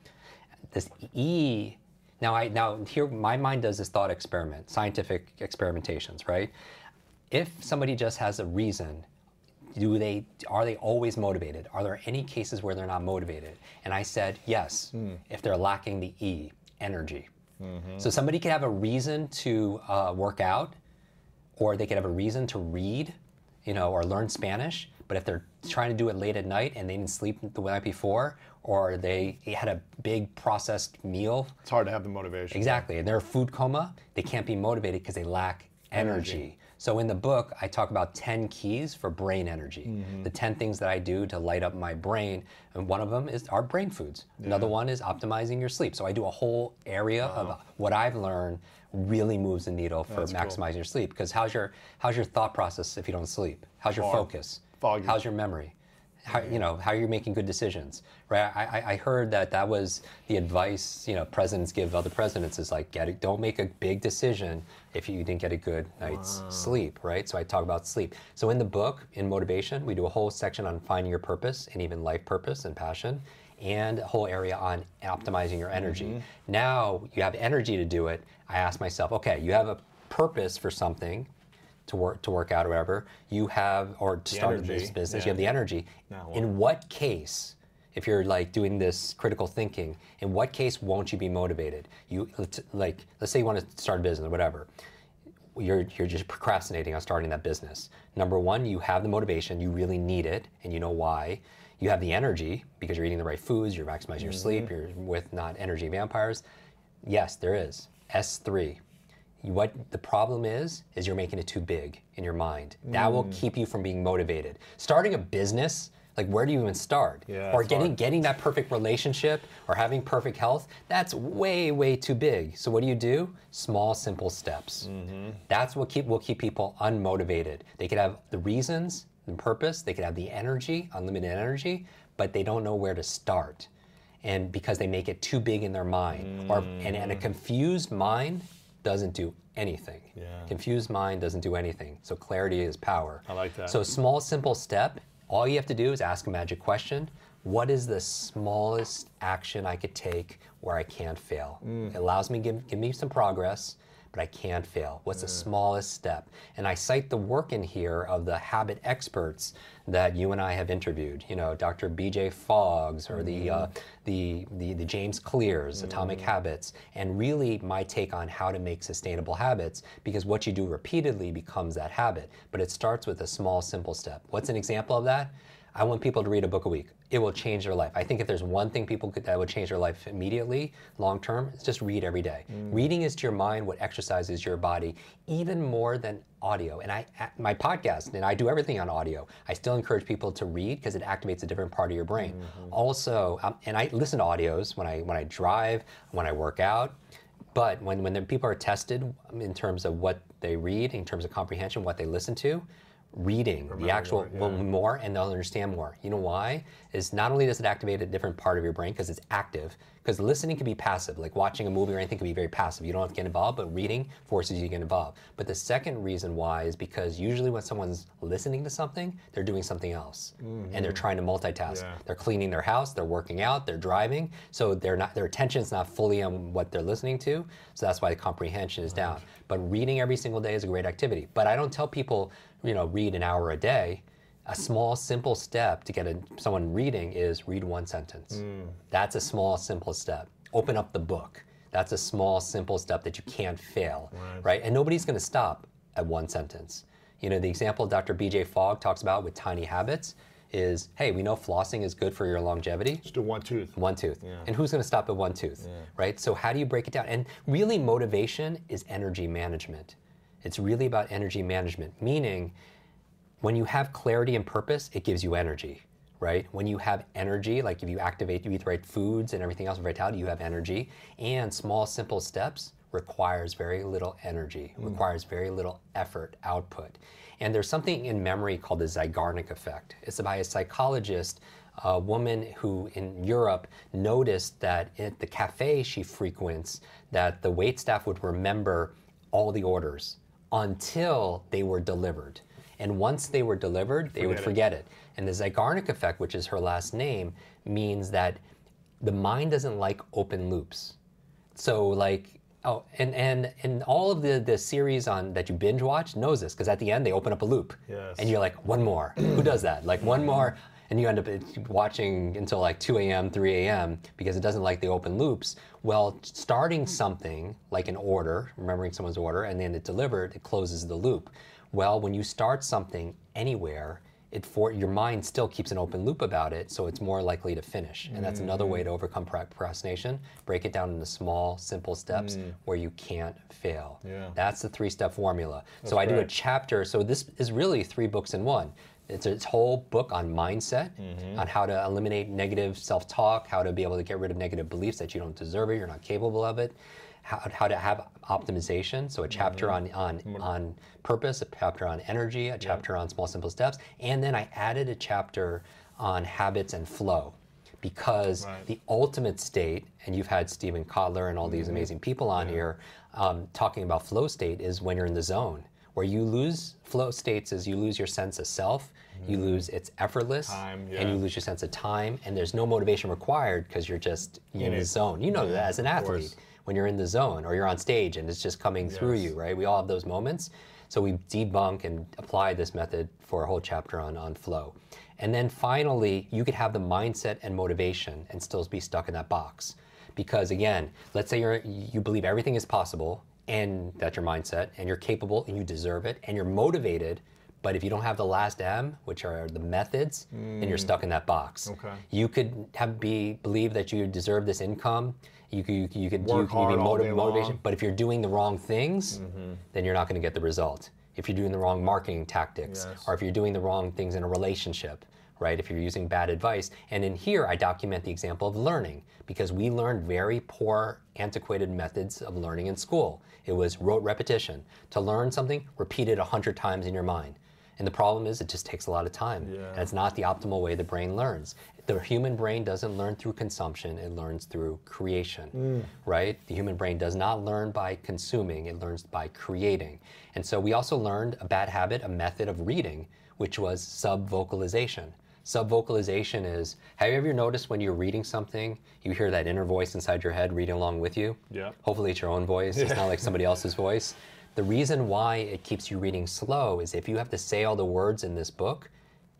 this E. Now, I now here my mind does this thought experiment, scientific experimentations, right? If somebody just has a reason, do they are they always motivated? Are there any cases where they're not motivated? And I said yes, hmm. if they're lacking the E, energy. So somebody could have a reason to uh, work out, or they could have a reason to read, you know, or learn Spanish. But if they're trying to do it late at night and they didn't sleep the night before, or they had a big processed meal, It's hard to have the motivation. exactly, and they're a food coma, they can't be motivated because they lack energy. So in the book, I talk about 10 keys for brain energy. Mm-hmm. The 10 things that I do to light up my brain, and one of them is our brain foods. Another one is optimizing your sleep. So I do a whole area of what I've learned really moves the needle for maximizing your sleep. Because how's your how's your thought process if you don't sleep? How's your Fog. focus? Foggy. How's your memory? How, you know how you're making good decisions, right? I, I- I heard that that was the advice you know presidents give other presidents is like get it, don't make a big decision if you didn't get a good night's sleep, right? So I talk about sleep. So in the book, in motivation, we do a whole section on finding your purpose and even life purpose and passion, and a whole area on optimizing your energy. Mm-hmm. Now you have energy to do it. I ask myself, okay, you have a purpose for something to work to work out or whatever you have or to start energy, this business yeah. you have the energy in what case if you're like doing this critical thinking in what case won't you be motivated you let's- like let's say you want to start a business or whatever you're, you're just procrastinating on starting that business. Number one, you have the motivation, you really need it, and you know why. You have the energy because you're eating the right foods, you're maximizing your sleep, you're with not energy vampires. Yes, there is. S3. What the problem is, is you're making it too big in your mind. That will mm. keep you from being motivated. Starting a business, like where do you even start? Yeah, or getting hard. getting that perfect relationship or having perfect health, that's way, way too big. So what do you do? Small, simple steps. Mm-hmm. That's what keep will keep people unmotivated. They could have the reasons and purpose, they could have the energy, unlimited energy, but they don't know where to start. And because they make it too big in their mind. Or and, and a mm. confused mind doesn't do anything. Yeah. Confused mind doesn't do anything. So clarity is power. I like that. So small, simple step. All you have to do is ask a magic question. What is the smallest action I could take where I can't fail? Mm. It allows me give give me some progress, but I can't fail. What's the mm. smallest step? And I cite the work in here of the habit experts that you and I have interviewed. You know, Dr. B.J. Foggs or the, uh, mm. the the the James Clears, Atomic mm. Habits, and really my take on how to make sustainable habits because what you do repeatedly becomes that habit. But it starts with a small, simple step. What's an example of that? I want people to read a book a week. It will change their life. I think if there's one thing people could, that would change their life immediately, long term, it's just read every day. Reading is to your mind what exercises your body even more than audio. And I, my podcast, and I do everything on audio. I still encourage people to read because it activates a different part of your brain. Also, um, and I listen to audios when I when I drive, when I work out. But when, when the people are tested in terms of what they read, in terms of comprehension, what they listen to, reading the actual more, will more and they'll understand more. You know why? Is not only does it activate a different part of your brain because it's active, because listening can be passive, like watching a movie or anything can be very passive. You don't have to get involved, but reading forces you to get involved. But the second reason why is because usually when someone's listening to something, they're doing something else. And they're mm-hmm. trying to multitask. Yeah. They're cleaning their house, they're working out, they're driving. So they're not their attention's not fully on what they're listening to. So that's why the comprehension is down. But reading every single day is a great activity. But I don't tell people, you know, read an hour a day. A small, simple step to get a, someone reading is read one sentence. Mm. That's a small, simple step. Open up the book. That's a small, simple step that you can't fail, right? And nobody's going to stop at one sentence. You know, the example Dr. BJ Fogg talks about with tiny habits is, hey, we know flossing is good for your longevity. Just do one tooth. One tooth. And who's going to stop at one tooth, right? So how do you break it down? And really, motivation is energy management. It's really about energy management, meaning when you have clarity and purpose, it gives you energy, right? When you have energy, like if you activate, you eat the right foods and everything else, vitality, you have energy. And small, simple steps requires very little energy, hmm. requires very little effort output. And there's something in memory called the Zeigarnik effect. It's by a psychologist, a woman who in Europe noticed that at the cafe she frequents, that the wait staff would remember all the orders until they were delivered. And once they were delivered, they would Forget it. it. And the Zeigarnik effect, which is her last name, means that the mind doesn't like open loops. So, like, Oh, and and and all of the the series on that you binge watch knows this because at the end they open up a loop, Yes. and you're like, one more. Who does that? Like one more, and you end up uh, watching until like 2 a.m., 3 a.m. because it doesn't like the open loops. Well, starting something like an order, remembering someone's order, and then it delivered, it closes the loop. Well, when you start something anywhere, it for your mind still keeps an open loop about it, so it's more likely to finish. And that's another way to overcome procrastination. Break it down into small, simple steps where you can't fail. Yeah. That's the three-step formula. so I do a chapter. So this is really three books in one. It's a whole book on mindset, mm-hmm. on how to eliminate negative self-talk, how to be able to get rid of negative beliefs that you don't deserve it, you're not capable of it, how, how to have optimization. So a chapter mm-hmm. on on on purpose, a chapter on energy, a chapter on small simple steps, and then I added a chapter on habits and flow because Right. the ultimate state, and you've had Steven Kotler and all these mm-hmm. amazing people on here um, talking about flow state, is when you're in the zone. Where you lose flow states is you lose your sense of self, you mm-hmm. lose it's effortless, Time, and you lose your sense of time, and there's no motivation required because you're just in, In the zone. You know that as an athlete when you're in the zone or you're on stage and it's just coming through you, right? We all have those moments. So we debunk and apply this method for a whole chapter on, on flow. And then finally, you could have the mindset and motivation and still be stuck in that box. Because again, let's say you're, you believe everything is possible and that's your mindset and you're capable and you deserve it and you're motivated. But if you don't have the last M, which are the methods, then you're stuck in that box. Okay. You could have be believe that you deserve this income. You could you, could- you could you Work can be motiv- motivation. Mm-hmm. But if you're doing the wrong things, then you're not going to get the result. If you're doing the wrong marketing tactics, Yes. or if you're doing the wrong things in a relationship, right? If you're using bad advice. And in here, I document the example of learning because we learned very poor, antiquated methods of learning in school. It was rote repetition. To learn something, repeat it a hundred times in your mind. And the problem is, it just takes a lot of time. And it's not the optimal way the brain learns. The human brain doesn't learn through consumption, it learns through creation, mm. right? The human brain does not learn by consuming, it learns by creating. And so we also learned a bad habit, a method of reading, which was subvocalization. Subvocalization is have you ever noticed when you're reading something, you hear that inner voice inside your head reading along with you? Yeah. Hopefully it's your own voice, it's not like somebody else's voice. <laughs> The reason why it keeps you reading slow is if you have to say all the words in this book,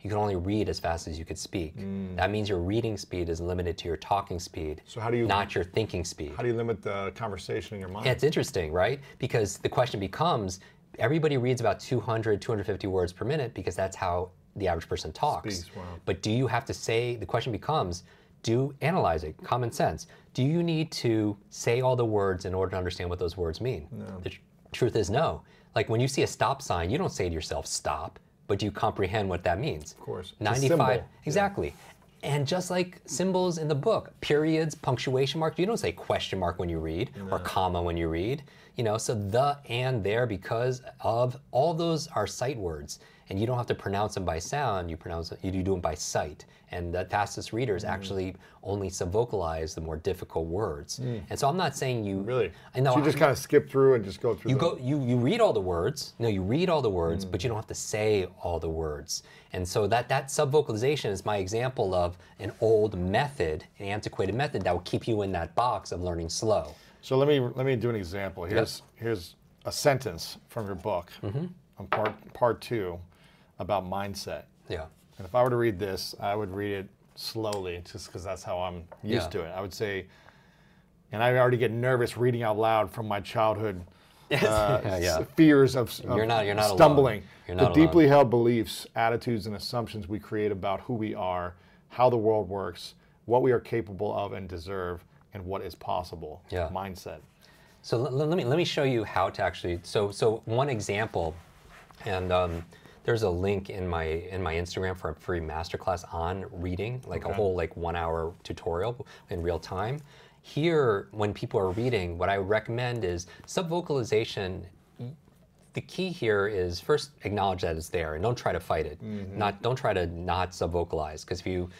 you can only read as fast as you could speak. That means your reading speed is limited to your talking speed, Mm. So how do you- not your thinking speed. How do you limit the conversation in your mind? Yeah, it's interesting, right? Because the question becomes everybody reads about 200, 250 words per minute because that's how the average person talks. Speaks, wow. But do you have to say, the question becomes, do analyze it, common sense. Do you need to say all the words in order to understand what those words mean? The tr- truth is no. Like when you see a stop sign, you don't say to yourself, stop, but you comprehend what that means? Of course. It's a 95, symbol. Yeah. exactly. And just like symbols in the book, periods, punctuation marks, you don't say question mark when you read or comma when you read. You know, so the and there because of all those are sight words. And you don't have to pronounce them by sound, you pronounce you do them by sight. And the fastest readers Mm. actually only subvocalize the more difficult words. And so I'm not saying you Mm. Really? I know So you just I- kind of skip through and just go through you the- go you you read all the words no you read all the words Mm. but you don't have to say all the words and so that that subvocalization is my example of an old method an antiquated method that will keep you in that box of learning slow So let me let me do an example. Here's here's a sentence from your book Mm-hmm. on part part two about mindset. yeah And if I were to read this, I would read it slowly, just because that's how I'm used Yeah. to it. I would say, and I already get nervous reading out loud from my childhood <laughs> uh, Yeah, yeah. fears of, of You're not- you're not alone. stumbling. You're not the not deeply held beliefs, attitudes, and assumptions we create about who we are, how the world works, what we are capable of and deserve, and what is possible. Yeah. Mindset. So let, let me let me show you how to actually. So so one example, and um, there's a link in my in my Instagram for a free masterclass on reading, like a whole like one hour tutorial in real time. Here, when people are reading, what I recommend is subvocalization. The key here is first acknowledge that it's there and don't try to fight it. Mm-hmm. Not don't try to not subvocalize because if you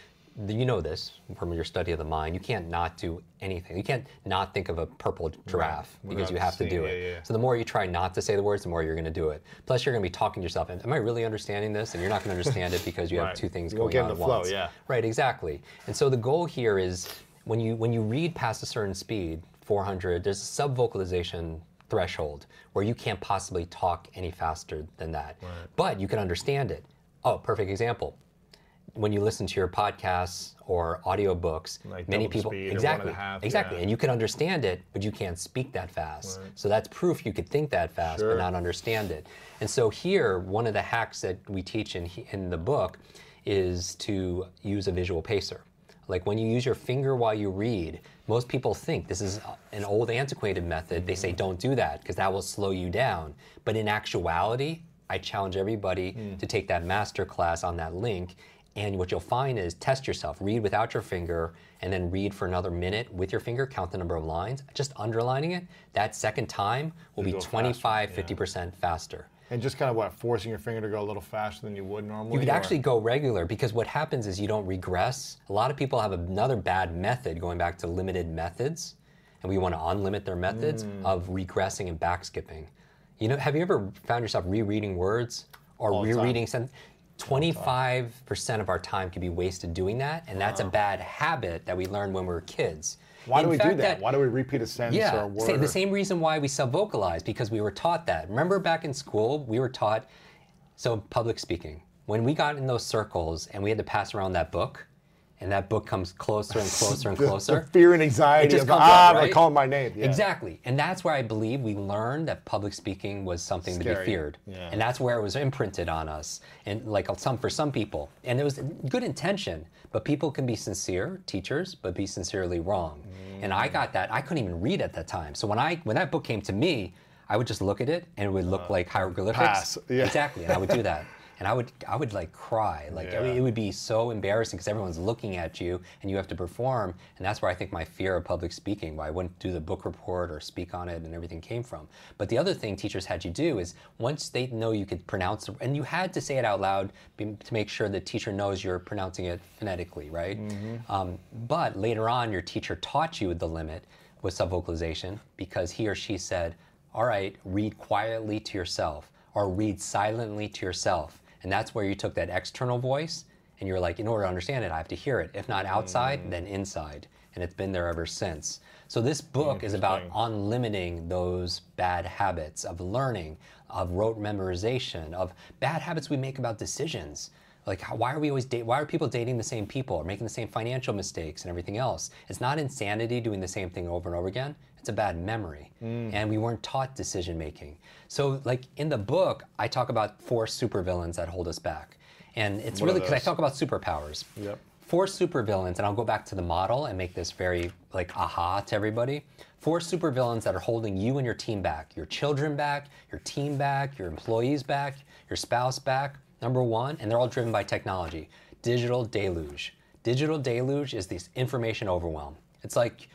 you know this from your study of the mind. You can't not do anything. You can't not think of a purple giraffe because you have to do it. yeah, yeah. So the more you try not to say the words, the more you're going to do it. Plus, you're going to be talking to yourself. Am I really understanding this? And you're not going to understand it because you have <laughs> two things You going get on in at the flow, once. yeah. Right. Exactly. And so the goal here is when you when you read past a certain speed, 400, there's a sub-vocalization threshold where you can't possibly talk any faster than that. But you can understand it. Oh, perfect example. When you listen to your podcasts or audiobooks, Like many people speed or one and exactly half, exactly, yeah. and you can understand it, but you can't speak that fast. So that's proof you could think that fast Sure. but not understand it. And so here, one of the hacks that we teach in in the book is to use a visual pacer. Like when you use your finger while you read, most people think this is an old antiquated method. They say mm-hmm. don't do that because that will slow you down. But in actuality, I challenge everybody mm. to take that master class on that link. And what you'll find is test yourself, read without your finger, and then read for another minute with your finger, count the number of lines. Just underlining it, that second time will be go faster, 25, yeah. 50% faster. And just kind of what, forcing your finger to go a little faster than you would normally? You could or- actually go regular because what happens is you don't regress. A lot of people have another bad method going back to limited methods, and we want to unlimit their methods Mm. of regressing and backskipping. You know, have you ever found yourself rereading words or All rereading sen- 25% of our time could be wasted doing that, and that's a bad habit that we learned when we were kids. Why In do we do fact, that? Why do we repeat a sentence or a word? the same reason why we sub-vocalize because we were taught that. Remember back in school, we were taught so public speaking. When we got in those circles and we had to pass around that book, and that book comes closer and closer and <laughs> closer. The fear and anxiety of, ah, up, right? calling my name. Yeah. Exactly. And that's where I believe we learned that public speaking was something to be feared. Yeah. And that's where it was imprinted on us. And like some for some people. And it was good intention, but people can be sincere, teachers, but be sincerely wrong. And I got that. I couldn't even read at that time. So when I when that book came to me, I would just look at it and it would look like hieroglyphics. Uh, pass, yeah. Exactly. And I would do that. <laughs> And I would I would like cry. Like I mean, it would be so embarrassing because everyone's looking at you and you have to perform. And that's where I think my fear of public speaking, why I wouldn't do the book report or speak on it and everything came from. But the other thing teachers had you do is once they know you could pronounce and you had to say it out loud to make sure the teacher knows you're pronouncing it phonetically, right? Um, but later on, your teacher taught you the limit with subvocalization because he or she said, all right, read quietly to yourself or read silently to yourself. And that's where you took that external voice and you're like, in order to understand it, I have to hear it. If not outside, mm. then inside. And it's been there ever since. So this book is about unlimiting those bad habits of learning, of rote memorization, of bad habits we make about decisions. Like, how, why are we always date? Why are people dating the same people or making the same financial mistakes and everything else? It's not insanity doing the same thing over and over again. It's a bad memory, mm. and we weren't taught decision making. So, like in the book, I talk about four supervillains that hold us back, and it's What really because I talk about superpowers. Yep. Four supervillains, and I'll go back to the model and make this very like aha to everybody. Four supervillains that are holding you and your team back, your children back, your team back, your employees back, your spouse back. Number one, and they're all driven by technology. Digital deluge. Digital deluge is this information overwhelm. It's like,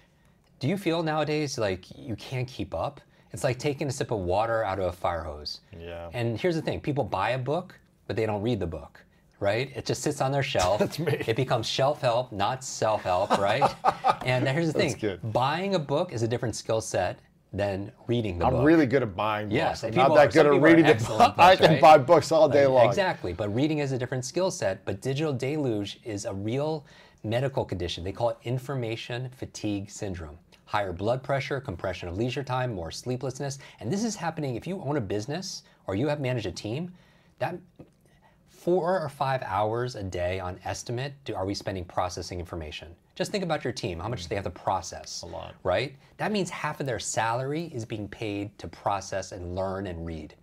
do you feel nowadays like you can't keep up? It's like taking a sip of water out of a fire hose. Yeah. And here's the thing people buy a book, but they don't read the book, right? It just sits on their shelf. <laughs> That's me. It becomes shelf help, not self help, right? <laughs> and here's the That's thing good. buying a book is a different skill set than reading the book. I'm really good at buying books. Yes, I'm not that are- good at reading the book. <laughs> I can right? buy books all day long. Exactly, but reading is a different skill set. But digital deluge is a real medical condition. They call it information fatigue syndrome. Higher blood pressure, compression of leisure time, more sleeplessness. And this is happening if you own a business or you have managed a team, that four or five hours a day on estimate do, are we spending processing information. Just think about your team, how much do they have to process. A lot. Right? That means half of their salary is being paid to process and learn and read.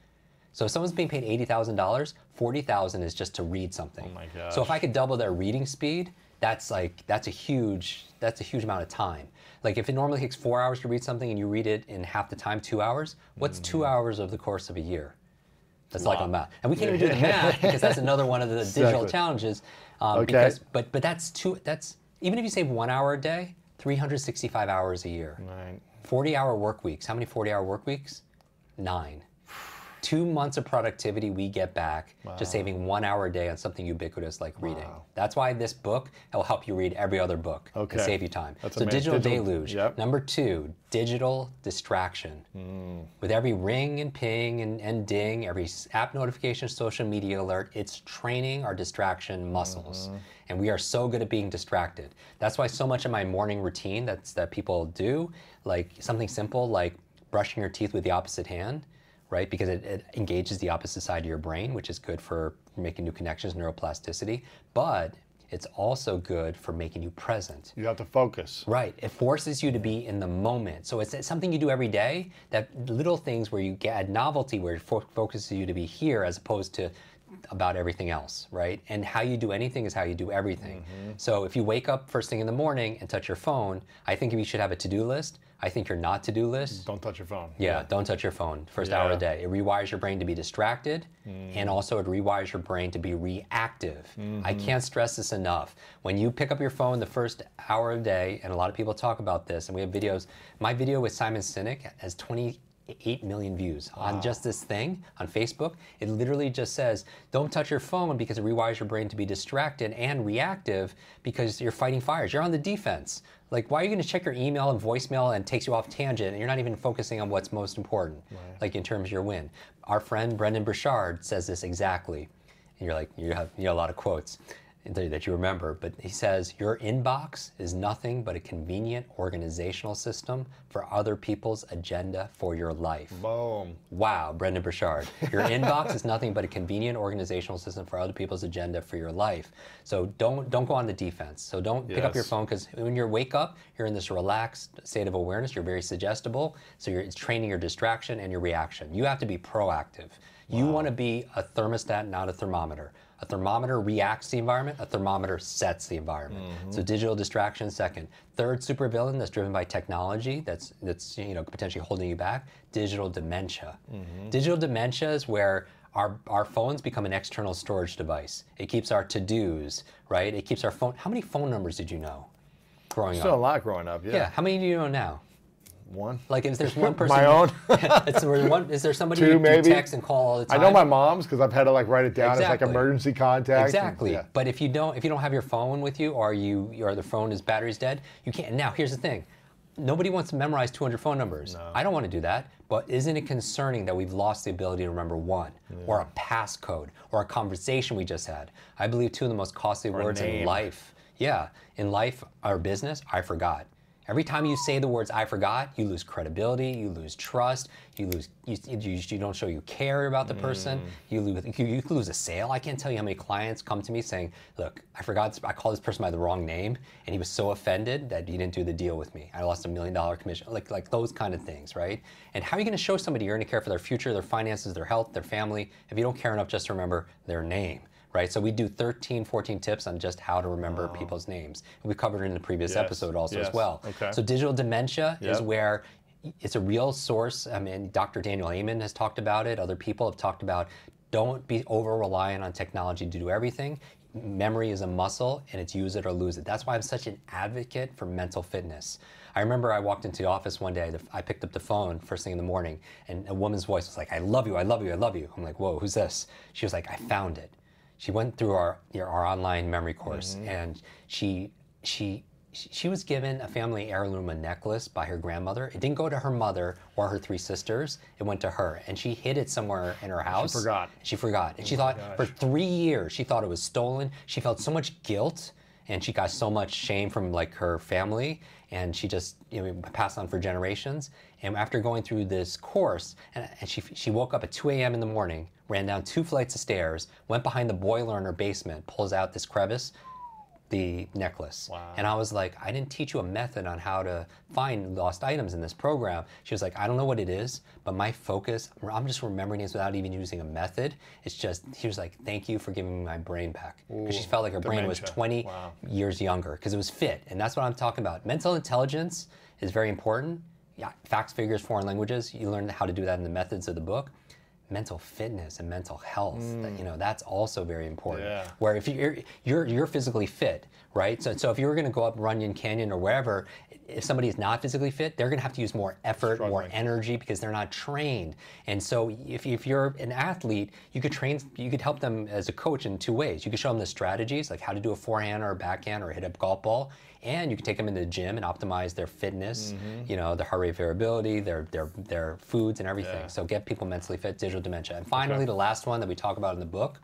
So if someone's being paid $80,000, 40,000 is just to read something. Oh my god. So if. I could double their reading speed, that's like that's a huge that's a huge amount of time. Like if it normally takes 4 hours to read something and you read it in half the time, 2 hours, what's 2 hours of the course of a year? That's like Lot. on math. And we can't even do the <laughs> math because that's another one of the digital challenges. Um, Okay. because but but that's two that's even if you save 1 hour a day, 365 hours a year. Right. 40 hour work weeks. How many 40 hour work weeks? Nine. Two months of productivity we get back just saving one hour a day on something ubiquitous like reading. That's why this book will help you read every other book Okay. and save you time. That's so amazing. digital, Digital- deluge. yep. Number two, digital distraction. Hmm. With every ring and ping and, and ding, every app notification, social media alert, it's training our distraction muscles. Mm-hmm. And we are so good at being distracted. That's why so much of my morning routine that's that people do, like something simple like brushing your teeth with the opposite hand, right? Because it, it engages the opposite side of your brain, which is good for making new connections, neuroplasticity. But it's also good for making you present. You have to focus. Right. It forces you to be in the moment. So it's, it's something you do every day. That little things where you get novelty, where it fo- focuses you to be here as opposed to about everything else, right? And how you do anything is how you do everything. Mm-hmm. So if you wake up first thing in the morning and touch your phone, I think you should have a to-do list. I think your not to-do list. Don't touch your phone. Yeah, don't touch your phone first hour Yeah. a day. It rewires your brain to be distracted, mm. and also it rewires your brain to be reactive. I mm-hmm. can't stress this enough. When you pick up your phone the first hour of the day, and a lot of people talk about this, and we have videos. My video with Simon Sinek has 28 million views on just this thing on Facebook. It literally just says, don't touch your phone because it rewires your brain to be distracted and reactive because you're fighting fires. You're on the defense. Like, why are you going to check your email and voicemail and takes you off tangent and you're not even focusing on what's most important, like in terms of your win? Our friend Brendon Burchard says this exactly. And you're like, you have, you have a lot of quotes that that you remember, but he says, Your inbox is nothing but a convenient organizational system for other people's agenda for your life. Boom. Wow, Brendon Burchard. Your <laughs> inbox is nothing but a convenient organizational system for other people's agenda for your life. So don't don't go on the defense. So don't pick up your phone because when you wake up, you're in this relaxed state of awareness. You're very suggestible. So you're it's training your distraction and your reaction. You have to be proactive. You want to be a thermostat, not a thermometer. A thermometer reacts to the environment. A thermometer sets the environment. So mm-hmm. digital distraction second. Third supervillain that's driven by technology. That's that's you know potentially holding you back. Digital dementia. Mm-hmm. Digital dementia is where our, our phones become an external storage device. It keeps our to-dos, right? It keeps our phone. How many phone numbers did you know growing up? Still a lot growing up. Yeah. Yeah. How many do you know now? One. Like, is there's <laughs> one person? My own. <laughs> is, there one, is there somebody Two, you, maybe. text and call all the time? I know my mom's because I've had to like write it down as Exactly. like emergency contact. Exactly. Yeah. But if you don't, if you don't have your phone with you, or you, or the phone is battery's dead, you can't. Now, here's the thing: nobody wants to memorize 200 phone numbers. I don't want to do that. But isn't it concerning that we've lost the ability to remember one, or a passcode, or a conversation we just had? I believe two of the most costly a words in life. Yeah, in life or business, I forgot. Every time you say the words "I forgot," you lose credibility, you lose trust, you lose you, you, you don't show you care about the person, mm. you lose you, you lose a sale. I can't tell you how many clients come to me saying, "Look, I forgot I called this person by the wrong name, and he was so offended that he didn't do the deal with me. I lost a million dollar commission." Like like those kind of things, right? And how are you going to show somebody you're going to care for their future, their finances, their health, their family, if you don't care enough just to remember their name? Right? So we do 13, 14 tips on just how to remember people's names. And we covered it in the previous Yes, episode also as well. okay. So digital dementia is where it's a real source. I mean, Dr. Daniel Amen has talked about it. Other people have talked about don't be over reliant on technology to do everything. Memory is a muscle and it's use it or lose it. That's why I'm such an advocate for mental fitness. I remember I walked into the office one day, I picked up the phone first thing in the morning, and a woman's voice was like, I love you, I love you, I love you. I'm like, whoa, who's this? She was like, I found it she went through our our online memory course and she she she was given a family heirloom a necklace by her grandmother. It didn't go to her mother or her three sisters. It went to her, and she hid it somewhere in her house. She forgot. She forgot, and she thought for three years she thought it was stolen. She felt so much guilt, and she got so much shame from like her family, and she just you know passed on for generations. And after going through this course, and, and she she woke up at 2 a.m. in the morning, ran down two flights of stairs, went behind the boiler in her basement, pulls out this crevice, the necklace. And I was like, I didn't teach you a method on how to find lost items in this program. She was like, I don't know what it is, but my focus, I'm just remembering this without even using a method. It's just, she was like, thank you for giving me my brain back. Because she felt like her brain was 20 Wow. years younger because it was fit. And that's what I'm talking about. Mental intelligence is very important. Yeah, facts, figures, foreign languages, you learn how to do that in the methods of the book. Mental fitness and mental health. That, mm. you know, that's also very important. Yeah. Where if you're you're you're physically fit, right? So so if you were going to go up Runyon Canyon or wherever, if somebody is not physically fit, they're going to have to use more effort, more energy because they're not trained. And so if, if you're an athlete, you could train, you could help them as a coach in two ways. You could show them the strategies, like how to do a forehand or a backhand or hit a golf ball, and you can take them into the gym and optimize their fitness, mm-hmm. you know, their heart rate variability, their their their foods and everything. Yeah. So get people mentally fit, digital dementia. And finally, the last one that we talk about in the book,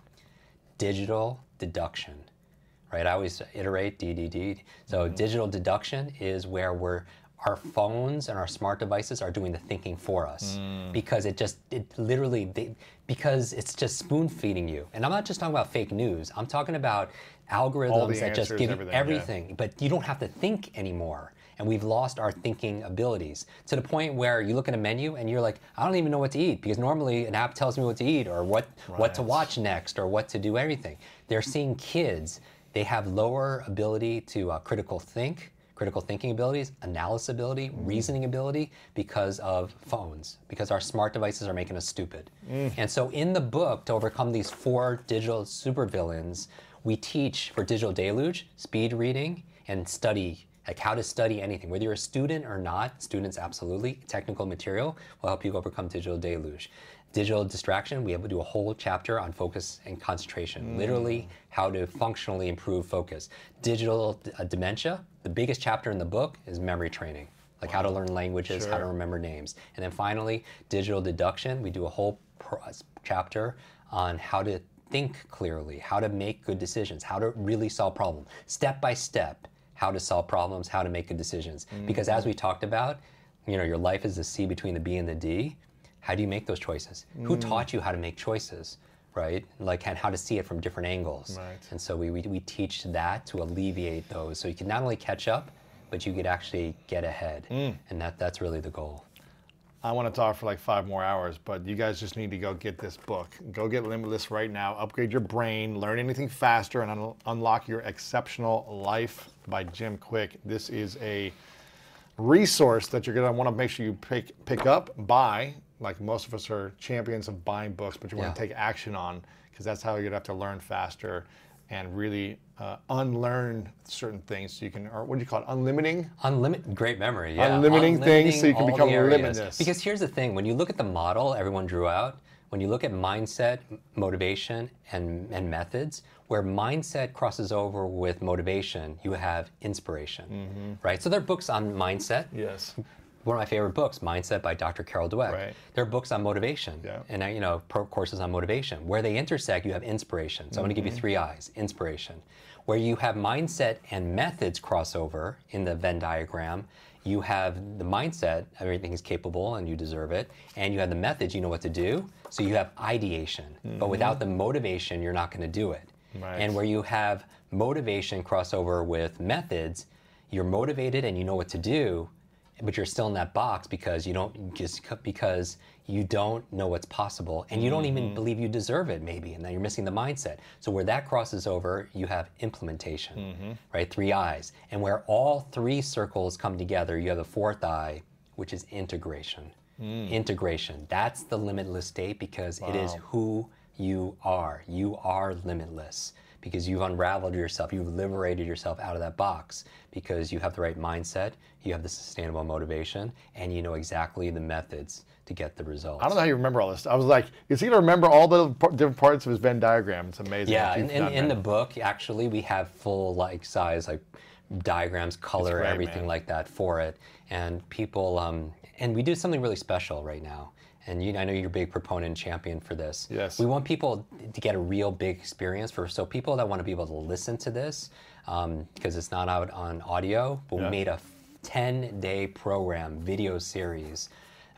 digital deduction right? I always iterate DDD. So mm-hmm. digital deduction is where we're our phones and our smart devices are doing the thinking for us mm. because it just it literally they, because it's just spoon feeding you. And I'm not just talking about fake news. I'm talking about algorithms that just give you everything, yeah. but you don't have to think anymore. And we've lost our thinking abilities to the point where you look at a menu and you're like, I don't even know what to eat because normally an app tells me what to eat or what what to watch next or what to do everything. They're seeing kids, they have lower ability to uh, critical think, critical thinking abilities, analysis ability, reasoning ability because of phones, because our smart devices are making us stupid. And so in the book, to overcome these four digital supervillains, we teach for digital deluge, speed reading, and study like how to study anything, whether you're a student or not. Students, absolutely. Technical material will help you overcome digital deluge. Digital distraction, we have to do a whole chapter on focus and concentration. Literally, how to functionally improve focus. Digital uh, dementia, the biggest chapter in the book is memory training, like how to learn languages, how to remember names. And then finally, digital deduction, we do a whole pro- chapter on how to think clearly, how to make good decisions, how to really solve problems, step by step how to solve problems, how to make good decisions. Because as we talked about, you know, your life is the C between the B and the D. How do you make those choices? Who mm. taught you how to make choices, right? Like, and how to see it from different angles. Right. And so we, we, we teach that to alleviate those. So you can not only catch up, but you could actually get ahead. Mm. And that, that's really the goal. I want to talk for like five more hours, but you guys just need to go get this book. Go get Limitless right now. Upgrade your brain, learn anything faster, and un- unlock your exceptional life by Jim Kwik. This is a resource that you're going to want to make sure you pick pick up, buy. Like most of us are champions of buying books, but you want Yeah. to take action on because that's how you're going to have to learn faster and really uh, unlearn certain things so you can, or what do you call it, unlimiting? Unlimited, great memory. Yeah. Unlimiting things so you can become limitless. Because here's the thing: when you look at the model everyone drew out, when you look at mindset, motivation, and and methods, where mindset crosses over with motivation, you have inspiration, right? So there are books on mindset. Yes. One of my favorite books, Mindset by Dr. Carol Dweck. Right. There are books on motivation, Yeah. and you know, courses on motivation. Where they intersect, you have inspiration. So I'm going to give you Mm-hmm. three eyes: inspiration. Where you have mindset and methods crossover in the Venn diagram, you have the mindset, everything is capable and you deserve it, and you have the methods, you know what to do. So you have ideation. But without the motivation, you're not going to do it. Mm-hmm. Right. And where you have motivation crossover with methods, you're motivated and you know what to do, but you're still in that box because you don't just because you don't know what's possible and you don't even mm-hmm. believe you deserve it maybe and then you're missing the mindset. So where that crosses over you have implementation mm-hmm. right? Three eyes. And where all three circles come together you have the fourth eye which is integration. Mm. Integration. That's the limitless state because it is who you are. You are limitless because you've unraveled yourself, you've liberated yourself out of that box because you have the right mindset, you have the sustainable motivation, and you know exactly the methods to get the results. I don't know how you remember all this. I was like, is he gonna remember all the different parts of his Venn diagram? It's amazing. Yeah, in, in, in the book, actually, we have full like size like diagrams, color, great, everything man. like that for it, and people, um, and we do something really special right now. And you, I know you're a big proponent and champion for this. Yes. We want people to get a real big experience for so people that want to be able to listen to this um, because it's not out on audio. But Yeah. we made a 10 day program video series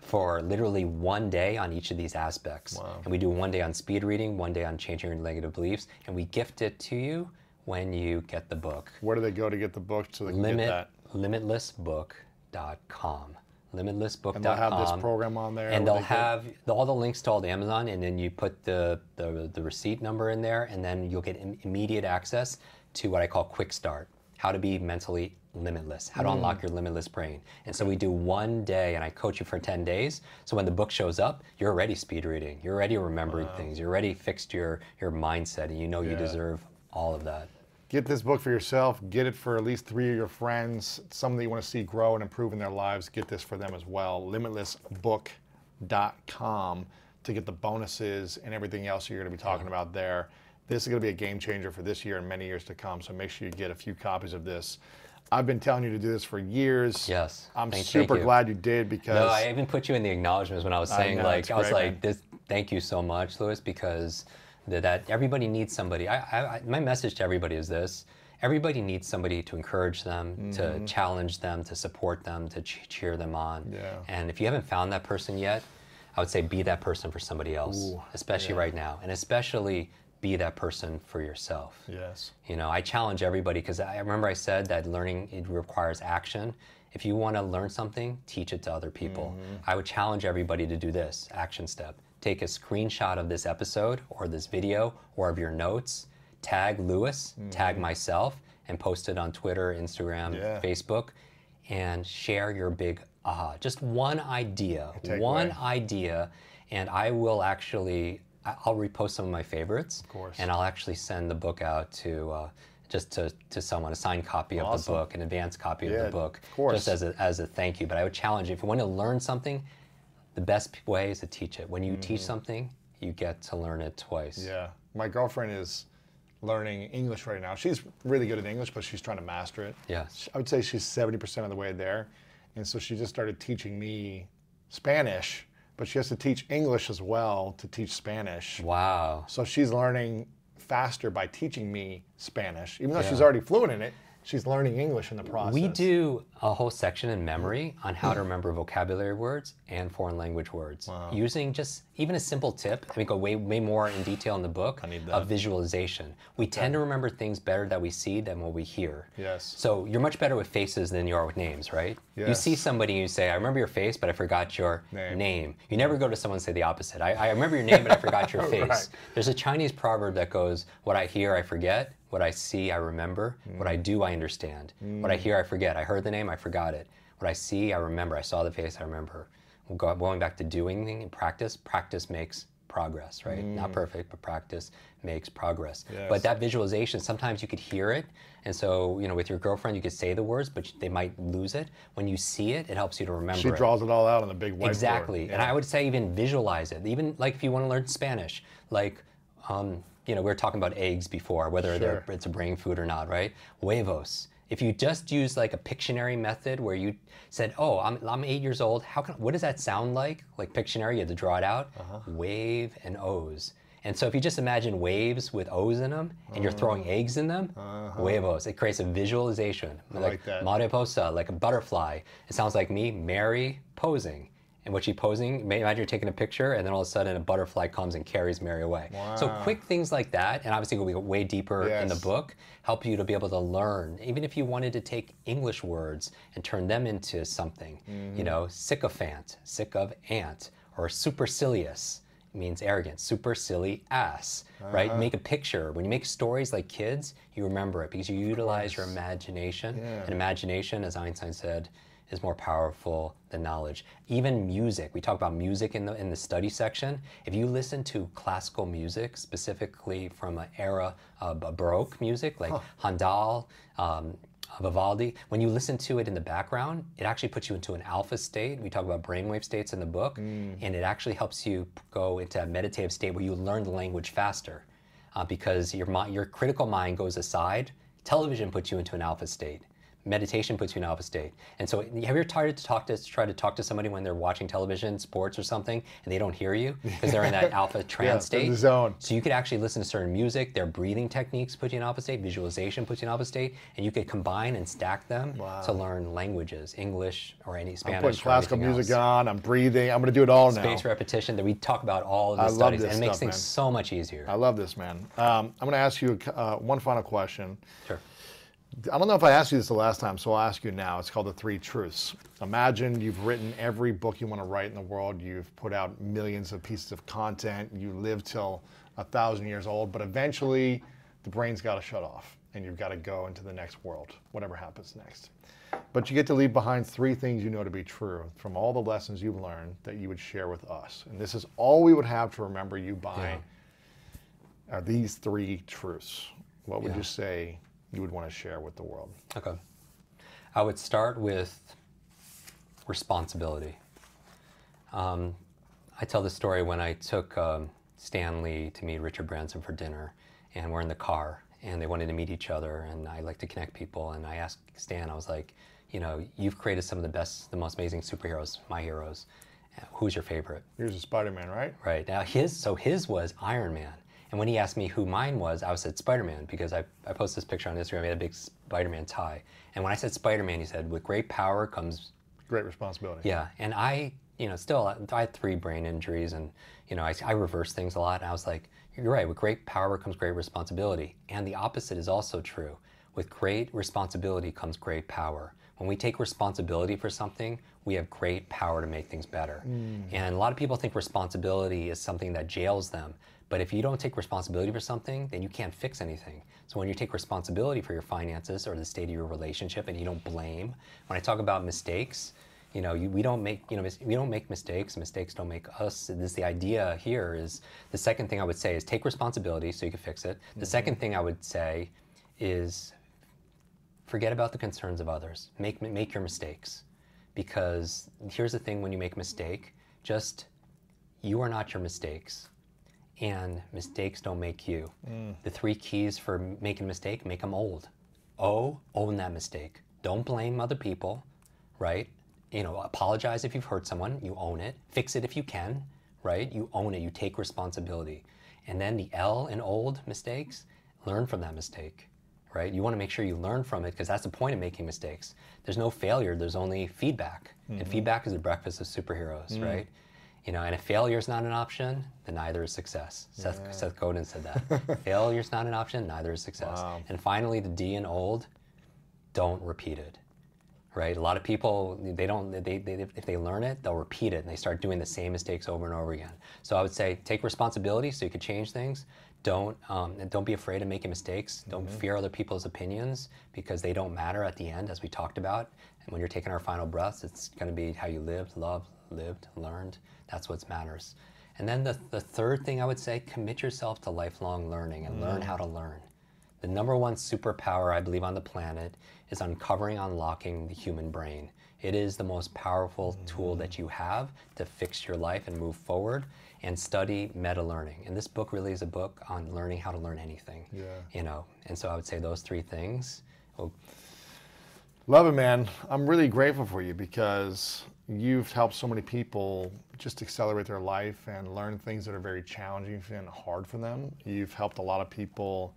for literally one day on each of these aspects. Wow. And we do one day on speed reading, one day on changing your negative beliefs, and we gift it to you when you get the book. Where do they go to get the book so they can Limit, get that? limitlessbook.com. Limitlessbook.com. And they'll have this program on there And they'll they have the, all the links to all the Amazon, and then you put the, the, the receipt number in there, and then you'll get im- immediate access to what I call Kwik Start. how to be mentally limitless, how to mm. unlock your limitless brain. And so we do one day, and I coach you for 10 days. So when the book shows up, you're already speed reading, you're already remembering things, you're already fixed your, your mindset, and you know you deserve all of that. Get this book for yourself. Get it for at least three of your friends, some that you want to see grow and improve in their lives. Get this for them as well. Limitlessbook.com to get the bonuses and everything else you're going to be talking about there. This is going to be a game changer for this year and many years to come. So make sure you get a few copies of this. I've been telling you to do this for years. Yes. I'm Thank- thank super you. glad you did because No, I even put you in the acknowledgments when I was I saying know, like I was great, like man. this. Thank you so much, Lewis, because that, everybody needs somebody. I, I, my message to everybody is this: everybody needs somebody to encourage them, to challenge them, to support them, to ch- cheer them on. Mm-hmm. Yeah. And if you haven't found that person yet, I would say be that person for somebody else, especially right now, and especially be that person for yourself. yes. You know, I challenge everybody because I remember I said that learning it requires action. If you want to learn something, teach it to other people. I would challenge everybody to do this action step. Take a screenshot of this episode or this video or of your notes, tag Lewis, tag myself, and post it on Twitter, Instagram, Yeah. Facebook, and share your big aha. Just one idea, one idea, and I will actually I'll repost some of my favorites, of course. and I'll actually send the book out to uh, just to, to someone a signed copy of the book, an advanced copy Yeah, of the book, of course. just as a, as a thank you. But I would challenge you if you want to learn something, the best way is to teach it. When you teach mm. something, you get to learn it twice. Yeah. My girlfriend is learning English right now. She's really good at English, but she's trying to master it. Yes. I would say she's 70% of the way there. And so she just started teaching me Spanish, but she has to teach English as well to teach Spanish. Wow. So she's learning faster by teaching me Spanish. Even though she's already fluent in it, she's learning English in the process. We do a whole section in memory on how to remember vocabulary words and foreign language words using just even a simple tip. We go way, way more in detail in the book need of visualization. We tend to remember things better that we see than what we hear. Yes. So you're much better with faces than you are with names, right? You see somebody and you say, I remember your face, but I forgot your Name. name. You never go to someone and say the opposite. I, I remember your name, but I forgot <laughs> your face. Right. There's a Chinese proverb that goes, What I hear, I forget. What I see, I remember. What I mm. do, I understand. What I mm. hear, I forget. I heard the name, I forgot it. What I see, I remember. I saw the face, I remember. We'll go, going back to doing thing in practice, practice makes progress, right? Not mm. perfect, but practice makes progress. Yes. But that visualization, sometimes you could hear it. And so, you know, with your girlfriend, you could say the words, but they might lose it. When you see it, it helps you to remember She it. draws it all out on the big whiteboard. Exactly. And I would say even visualize it. Even like if you want to learn Spanish, like, um, you know, we were talking about eggs before, whether they're, Sure. it's a brain food or not, right? Huevos. If you just use like a Pictionary method where you said, "Oh, I'm, I'm eight years old. How can what does that sound like?" Like Pictionary, you had to draw it out. Uh-huh. Wave and O's. And so if you just imagine waves with O's in them, and you're throwing eggs in them, huevos. It creates a visualization. Uh-huh. like that. Mariposa, like a butterfly. It sounds like me, Mary, posing. And what she posing, imagine you're taking a picture and then all of a sudden a butterfly comes and carries Mary away. So quick things like that, and obviously we go way deeper in the book, help you to be able to learn. Even if you wanted to take English words and turn them into something, Mm-hmm. you know, sycophant, sick of ant, or supercilious means arrogant, super silly ass, Uh-huh. right? Make a picture. When you make stories like kids, you remember it because you utilize your imagination. And imagination, as Einstein said, is more powerful than knowledge. Even music, we talk about music in the in the study section. If you listen to classical music, specifically from an era of Baroque music like Handel, um, Vivaldi, when you listen to it in the background, it actually puts you into an alpha state. We talk about brainwave states in the book, and it actually helps you go into a meditative state where you learn the language faster uh, because your, your critical mind goes aside. Television puts you into an alpha state. Meditation puts you in alpha state. And so, have you ever tried to talk to try to talk to somebody when they're watching television, sports or something, and they don't hear you because they're in that <laughs> alpha trance in state? zone. So you could actually listen to certain music. Their breathing techniques put you in alpha state. Visualization puts you in alpha state, and you could combine and stack them to learn languages, English or any Spanish. I'm putting classical music else. on. I'm breathing. I'm going to do it all now. Space repetition. That we talk about all of the I love studies, this and it makes stuff, things man. so much easier. I love this, man. Um, I'm going to ask you uh, one final question. Sure. I don't know if I asked you this the last time, so I'll ask you now. It's called The Three Truths. Imagine you've written every book you want to write in the world. You've put out millions of pieces of content. You live till a thousand years old, but eventually the brain's got to shut off. and you've got to go into the next world, whatever happens next. But you get to leave behind three things you know to be true from all the lessons you've learned that you would share with us. And this is all we would have to remember you by are these three truths. What would Yeah. you say you would want to share with the world? Okay. I would start with responsibility. Um, I tell the story when I took um, Stan Lee to meet Richard Branson for dinner, and we're in the car, and they wanted to meet each other, and I like to connect people. And I asked Stan, I was like, you know, you've created some of the best, the most amazing superheroes, my heroes. Who's your favorite? Here's a Spider-Man, right? Right now, his so his was Iron Man, and when he asked me who mine was, I said Spider Man because I, I posted this picture on Instagram. I had a big Spider Man tie, and when I said Spider Man, he said, "With great power comes Great responsibility. yeah." And I, you know, still I had three brain injuries, and you know, I, I reverse things a lot. And I was like, "You're right. With great power comes great responsibility." And the opposite is also true. With great responsibility comes great power. When we take responsibility for something, we have great power to make things better. Mm. And a lot of people think responsibility is something that jails them. But if you don't take responsibility for something, then you can't fix anything. So when you take responsibility for your finances or the state of your relationship and you don't blame, when I talk about mistakes, you know, you, we don't make, you know, we don't make mistakes. Mistakes don't make us. This the idea here is the second thing I would say is take responsibility so you can fix it. The mm-hmm. second thing I would say is forget about the concerns of others. Make make your mistakes, because here's the thing: when you make a mistake, just you are not your mistakes, and mistakes don't make you. Mm. The three keys for making a mistake: make them old. O, own that mistake. Don't blame other people, right? You know, apologize if you've hurt someone. You own it. Fix it if you can, right? You own it. You take responsibility. And then the L in old mistakes: learn from that mistake right? You want to make sure you learn from it because that's the point of making mistakes. There's no failure, there's only feedback. And mm-hmm. feedback is the breakfast of superheroes, mm. right? You know, and if failure is not an option, then neither is success. Seth, Seth Godin said that. <laughs> failure is not an option, neither is success. And finally, the D in old, don't repeat it. Right? A lot of people, they don't, they, they, if they learn it, they'll repeat it and they start doing the same mistakes over and over again. So I would say take responsibility so you can change things. Don't, um, and don't be afraid of making mistakes. Don't fear other people's opinions because they don't matter at the end, as we talked about. And when you're taking our final breaths, it's going to be how you lived, loved, lived, learned. That's what matters. And then the, the third thing I would say, commit yourself to lifelong learning and learn mm. how to learn. The number one superpower I believe on the planet is uncovering, unlocking the human brain. It is the most powerful tool that you have to fix your life and move forward and study meta learning. And this book really is a book on learning how to learn anything. Yeah. You know, and so I would say those three things. will Love it, man. I'm really grateful for you because you've helped so many people just accelerate their life and learn things that are very challenging and hard for them. You've helped a lot of people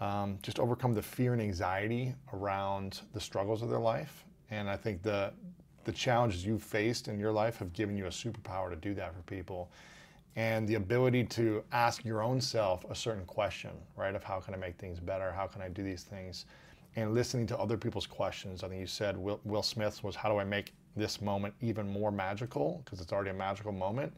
um, just overcome the fear and anxiety around the struggles of their life. And I think the the challenges you've faced in your life have given you a superpower to do that for people. And the ability to ask your own self a certain question, right? Of how can I make things better? How can I do these things? And listening to other people's questions. I think you said Will, Will Smith's was how do I make this moment even more magical? Because it's already a magical moment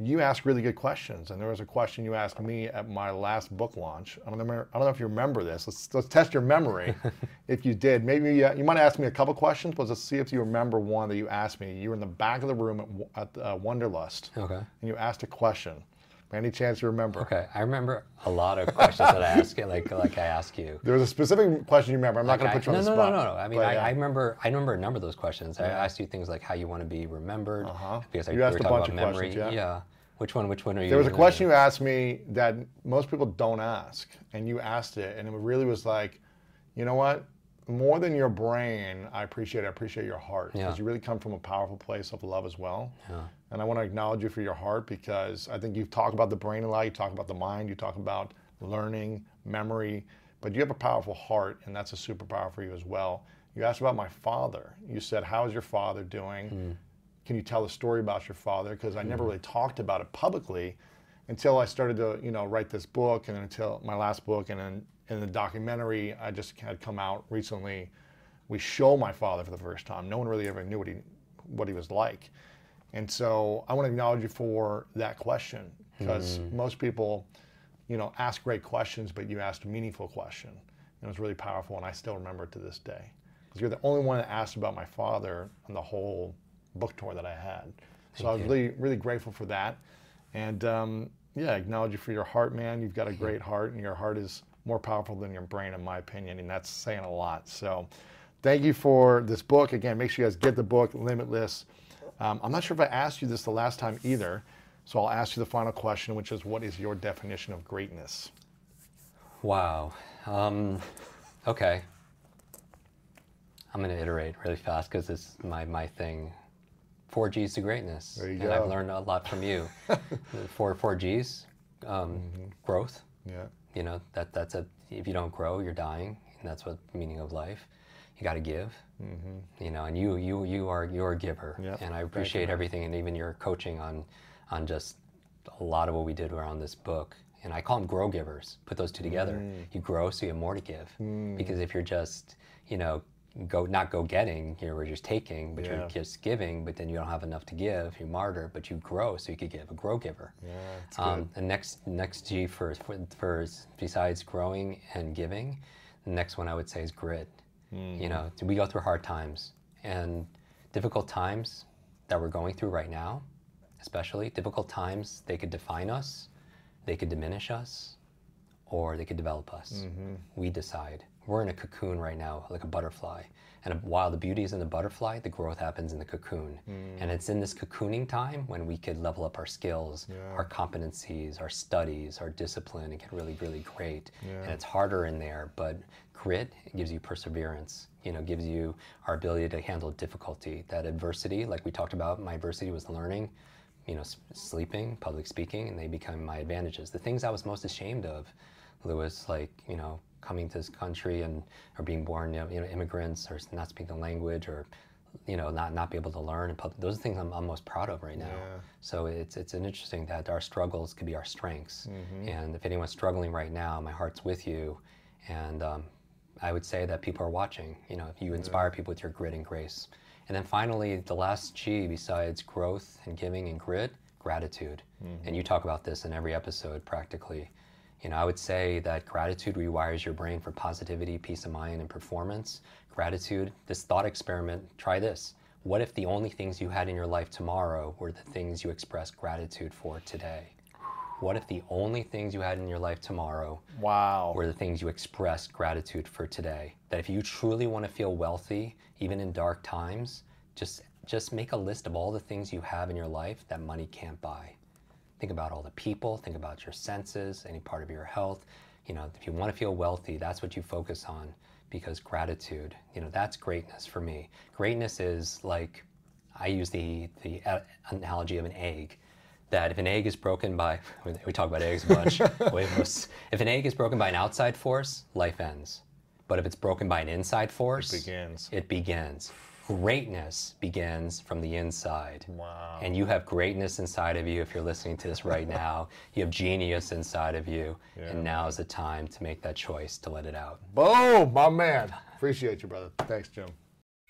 you ask really good questions. And there was a question you asked me at my last book launch. I don't remember. I don't know if you remember this. Let's let's test your memory. <laughs> if you did, maybe uh, you might ask me a couple questions, but let's see if you remember one that you asked me. You were in the back of the room at, at uh, Wanderlust, Okay. and you asked a question. By any chance you remember? Okay, I remember a lot of questions that I ask, you, like like I ask you. There was a specific question you remember. I'm not going to put you on no, the spot. No, no, no. I mean, but, I, yeah. I remember. I remember a number of those questions. I asked you things like how you want to be remembered. Uh-huh. Because I, You we asked were a talking bunch about of memory. questions, yeah. Which one? Which one are you? There was a question you asked me that most people don't ask, and you asked it, and it really was like, you know what? More than your brain, I appreciate. I appreciate your heart because Yeah. you really come from a powerful place of love as well. Yeah. And I want to acknowledge you for your heart because I think you talk about the brain a lot. You talk about the mind. You talk about learning, memory, but you have a powerful heart, and that's a superpower for you as well. You asked about my father. You said, "How is your father doing?" Hmm. can you tell a story about your father? Because I never really talked about it publicly until I started to, you know, write this book and until my last book and then in the documentary I just had come out recently. We show my father for the first time. No one really ever knew what he what he was like. And so I want to acknowledge you for that question because most people, you know, ask great questions, but you asked a meaningful question. And it was really powerful, and I still remember it to this day. Because you're the only one that asked about my father on the whole book tour that I had. So I was really, really grateful for that. And um, yeah, acknowledge you for your heart, man. You've got a great heart, and your heart is more powerful than your brain, in my opinion, and that's saying a lot. So thank you for this book. Again, make sure you guys get the book, Limitless. Um, I'm not sure if I asked you this the last time either. So I'll ask you the final question, which is what is your definition of greatness? Wow. Um, okay. I'm going to iterate really fast because it's my, my thing. Four G's to greatness. There you and go. I've learned a lot from you. <laughs> four, four G's, um, growth. Yeah. You know, that, that's a, if you don't grow, you're dying. And that's what meaning of life. You got to give. You know, and you, you, you are, you're a giver. Mm-hmm. Yep. And I appreciate everything and even your coaching on, on just a lot of what we did around this book. And I call them grow givers. Put those two together. Mm. You grow so you have more to give. Because if you're just, you know, go not go getting, you know, we're just taking, but Yeah. you're just giving, but then you don't have enough to give. You martyr, but you grow so you could give. A grow giver. Yeah, Um, the next next G for, for for besides growing and giving, the next one I would say is grit. Mm-hmm. You know, we go through hard times and difficult times that we're going through right now, especially difficult times. They could define us, they could diminish us, or they could develop us. Mm-hmm. We decide. We're in a cocoon right now, like a butterfly. And uh, while the beauty is in the butterfly, the growth happens in the cocoon. Mm. And it's in this cocooning time when we could level up our skills, our competencies, our studies, our discipline, and get really, really great. And it's harder in there, but grit gives you perseverance. You know, gives you our ability to handle difficulty. That adversity, like we talked about, my adversity was learning you know, s- sleeping, public speaking, and they become my advantages. The things I was most ashamed of, Lewis, like, you know, coming to this country and, or being born, you know, immigrants, or not speaking the language, or, you know, not, not be able to learn. in public, those are things I'm, I'm most proud of right now. So it's, it's an interesting that our struggles could be our strengths. And if anyone's struggling right now, my heart's with you. And um, I would say that people are watching. You know, you inspire people with your grit and grace. And then finally, the last G, besides growth and giving and grit, gratitude. Mm-hmm. And you talk about this in every episode practically. You know, I would say that gratitude rewires your brain for positivity, peace of mind, and performance. Gratitude, this thought experiment, try this. What if the only things you had in your life tomorrow were the things you expressed gratitude for today? What if the only things you had in your life tomorrow Wow. were the things you expressed gratitude for today. That if you truly want to feel wealthy, even in dark times, just just make a list of all the things you have in your life that money can't buy. Think about all the people, think about your senses, any part of your health. You know, if you want to feel wealthy, that's what you focus on because gratitude, you know, that's greatness for me. Greatness is like I use the the analogy of an egg. That if an egg is broken by, we talk about eggs a bunch. <laughs> If an egg is broken by an outside force, life ends. But if it's broken by an inside force, it begins. It begins. Greatness begins from the inside. Wow. And you have greatness inside of you if you're listening to this right <laughs> now. You have genius inside of you. Yeah. And now is the time to make that choice to let it out. Boom, my man. Appreciate you, brother. Thanks, Jim.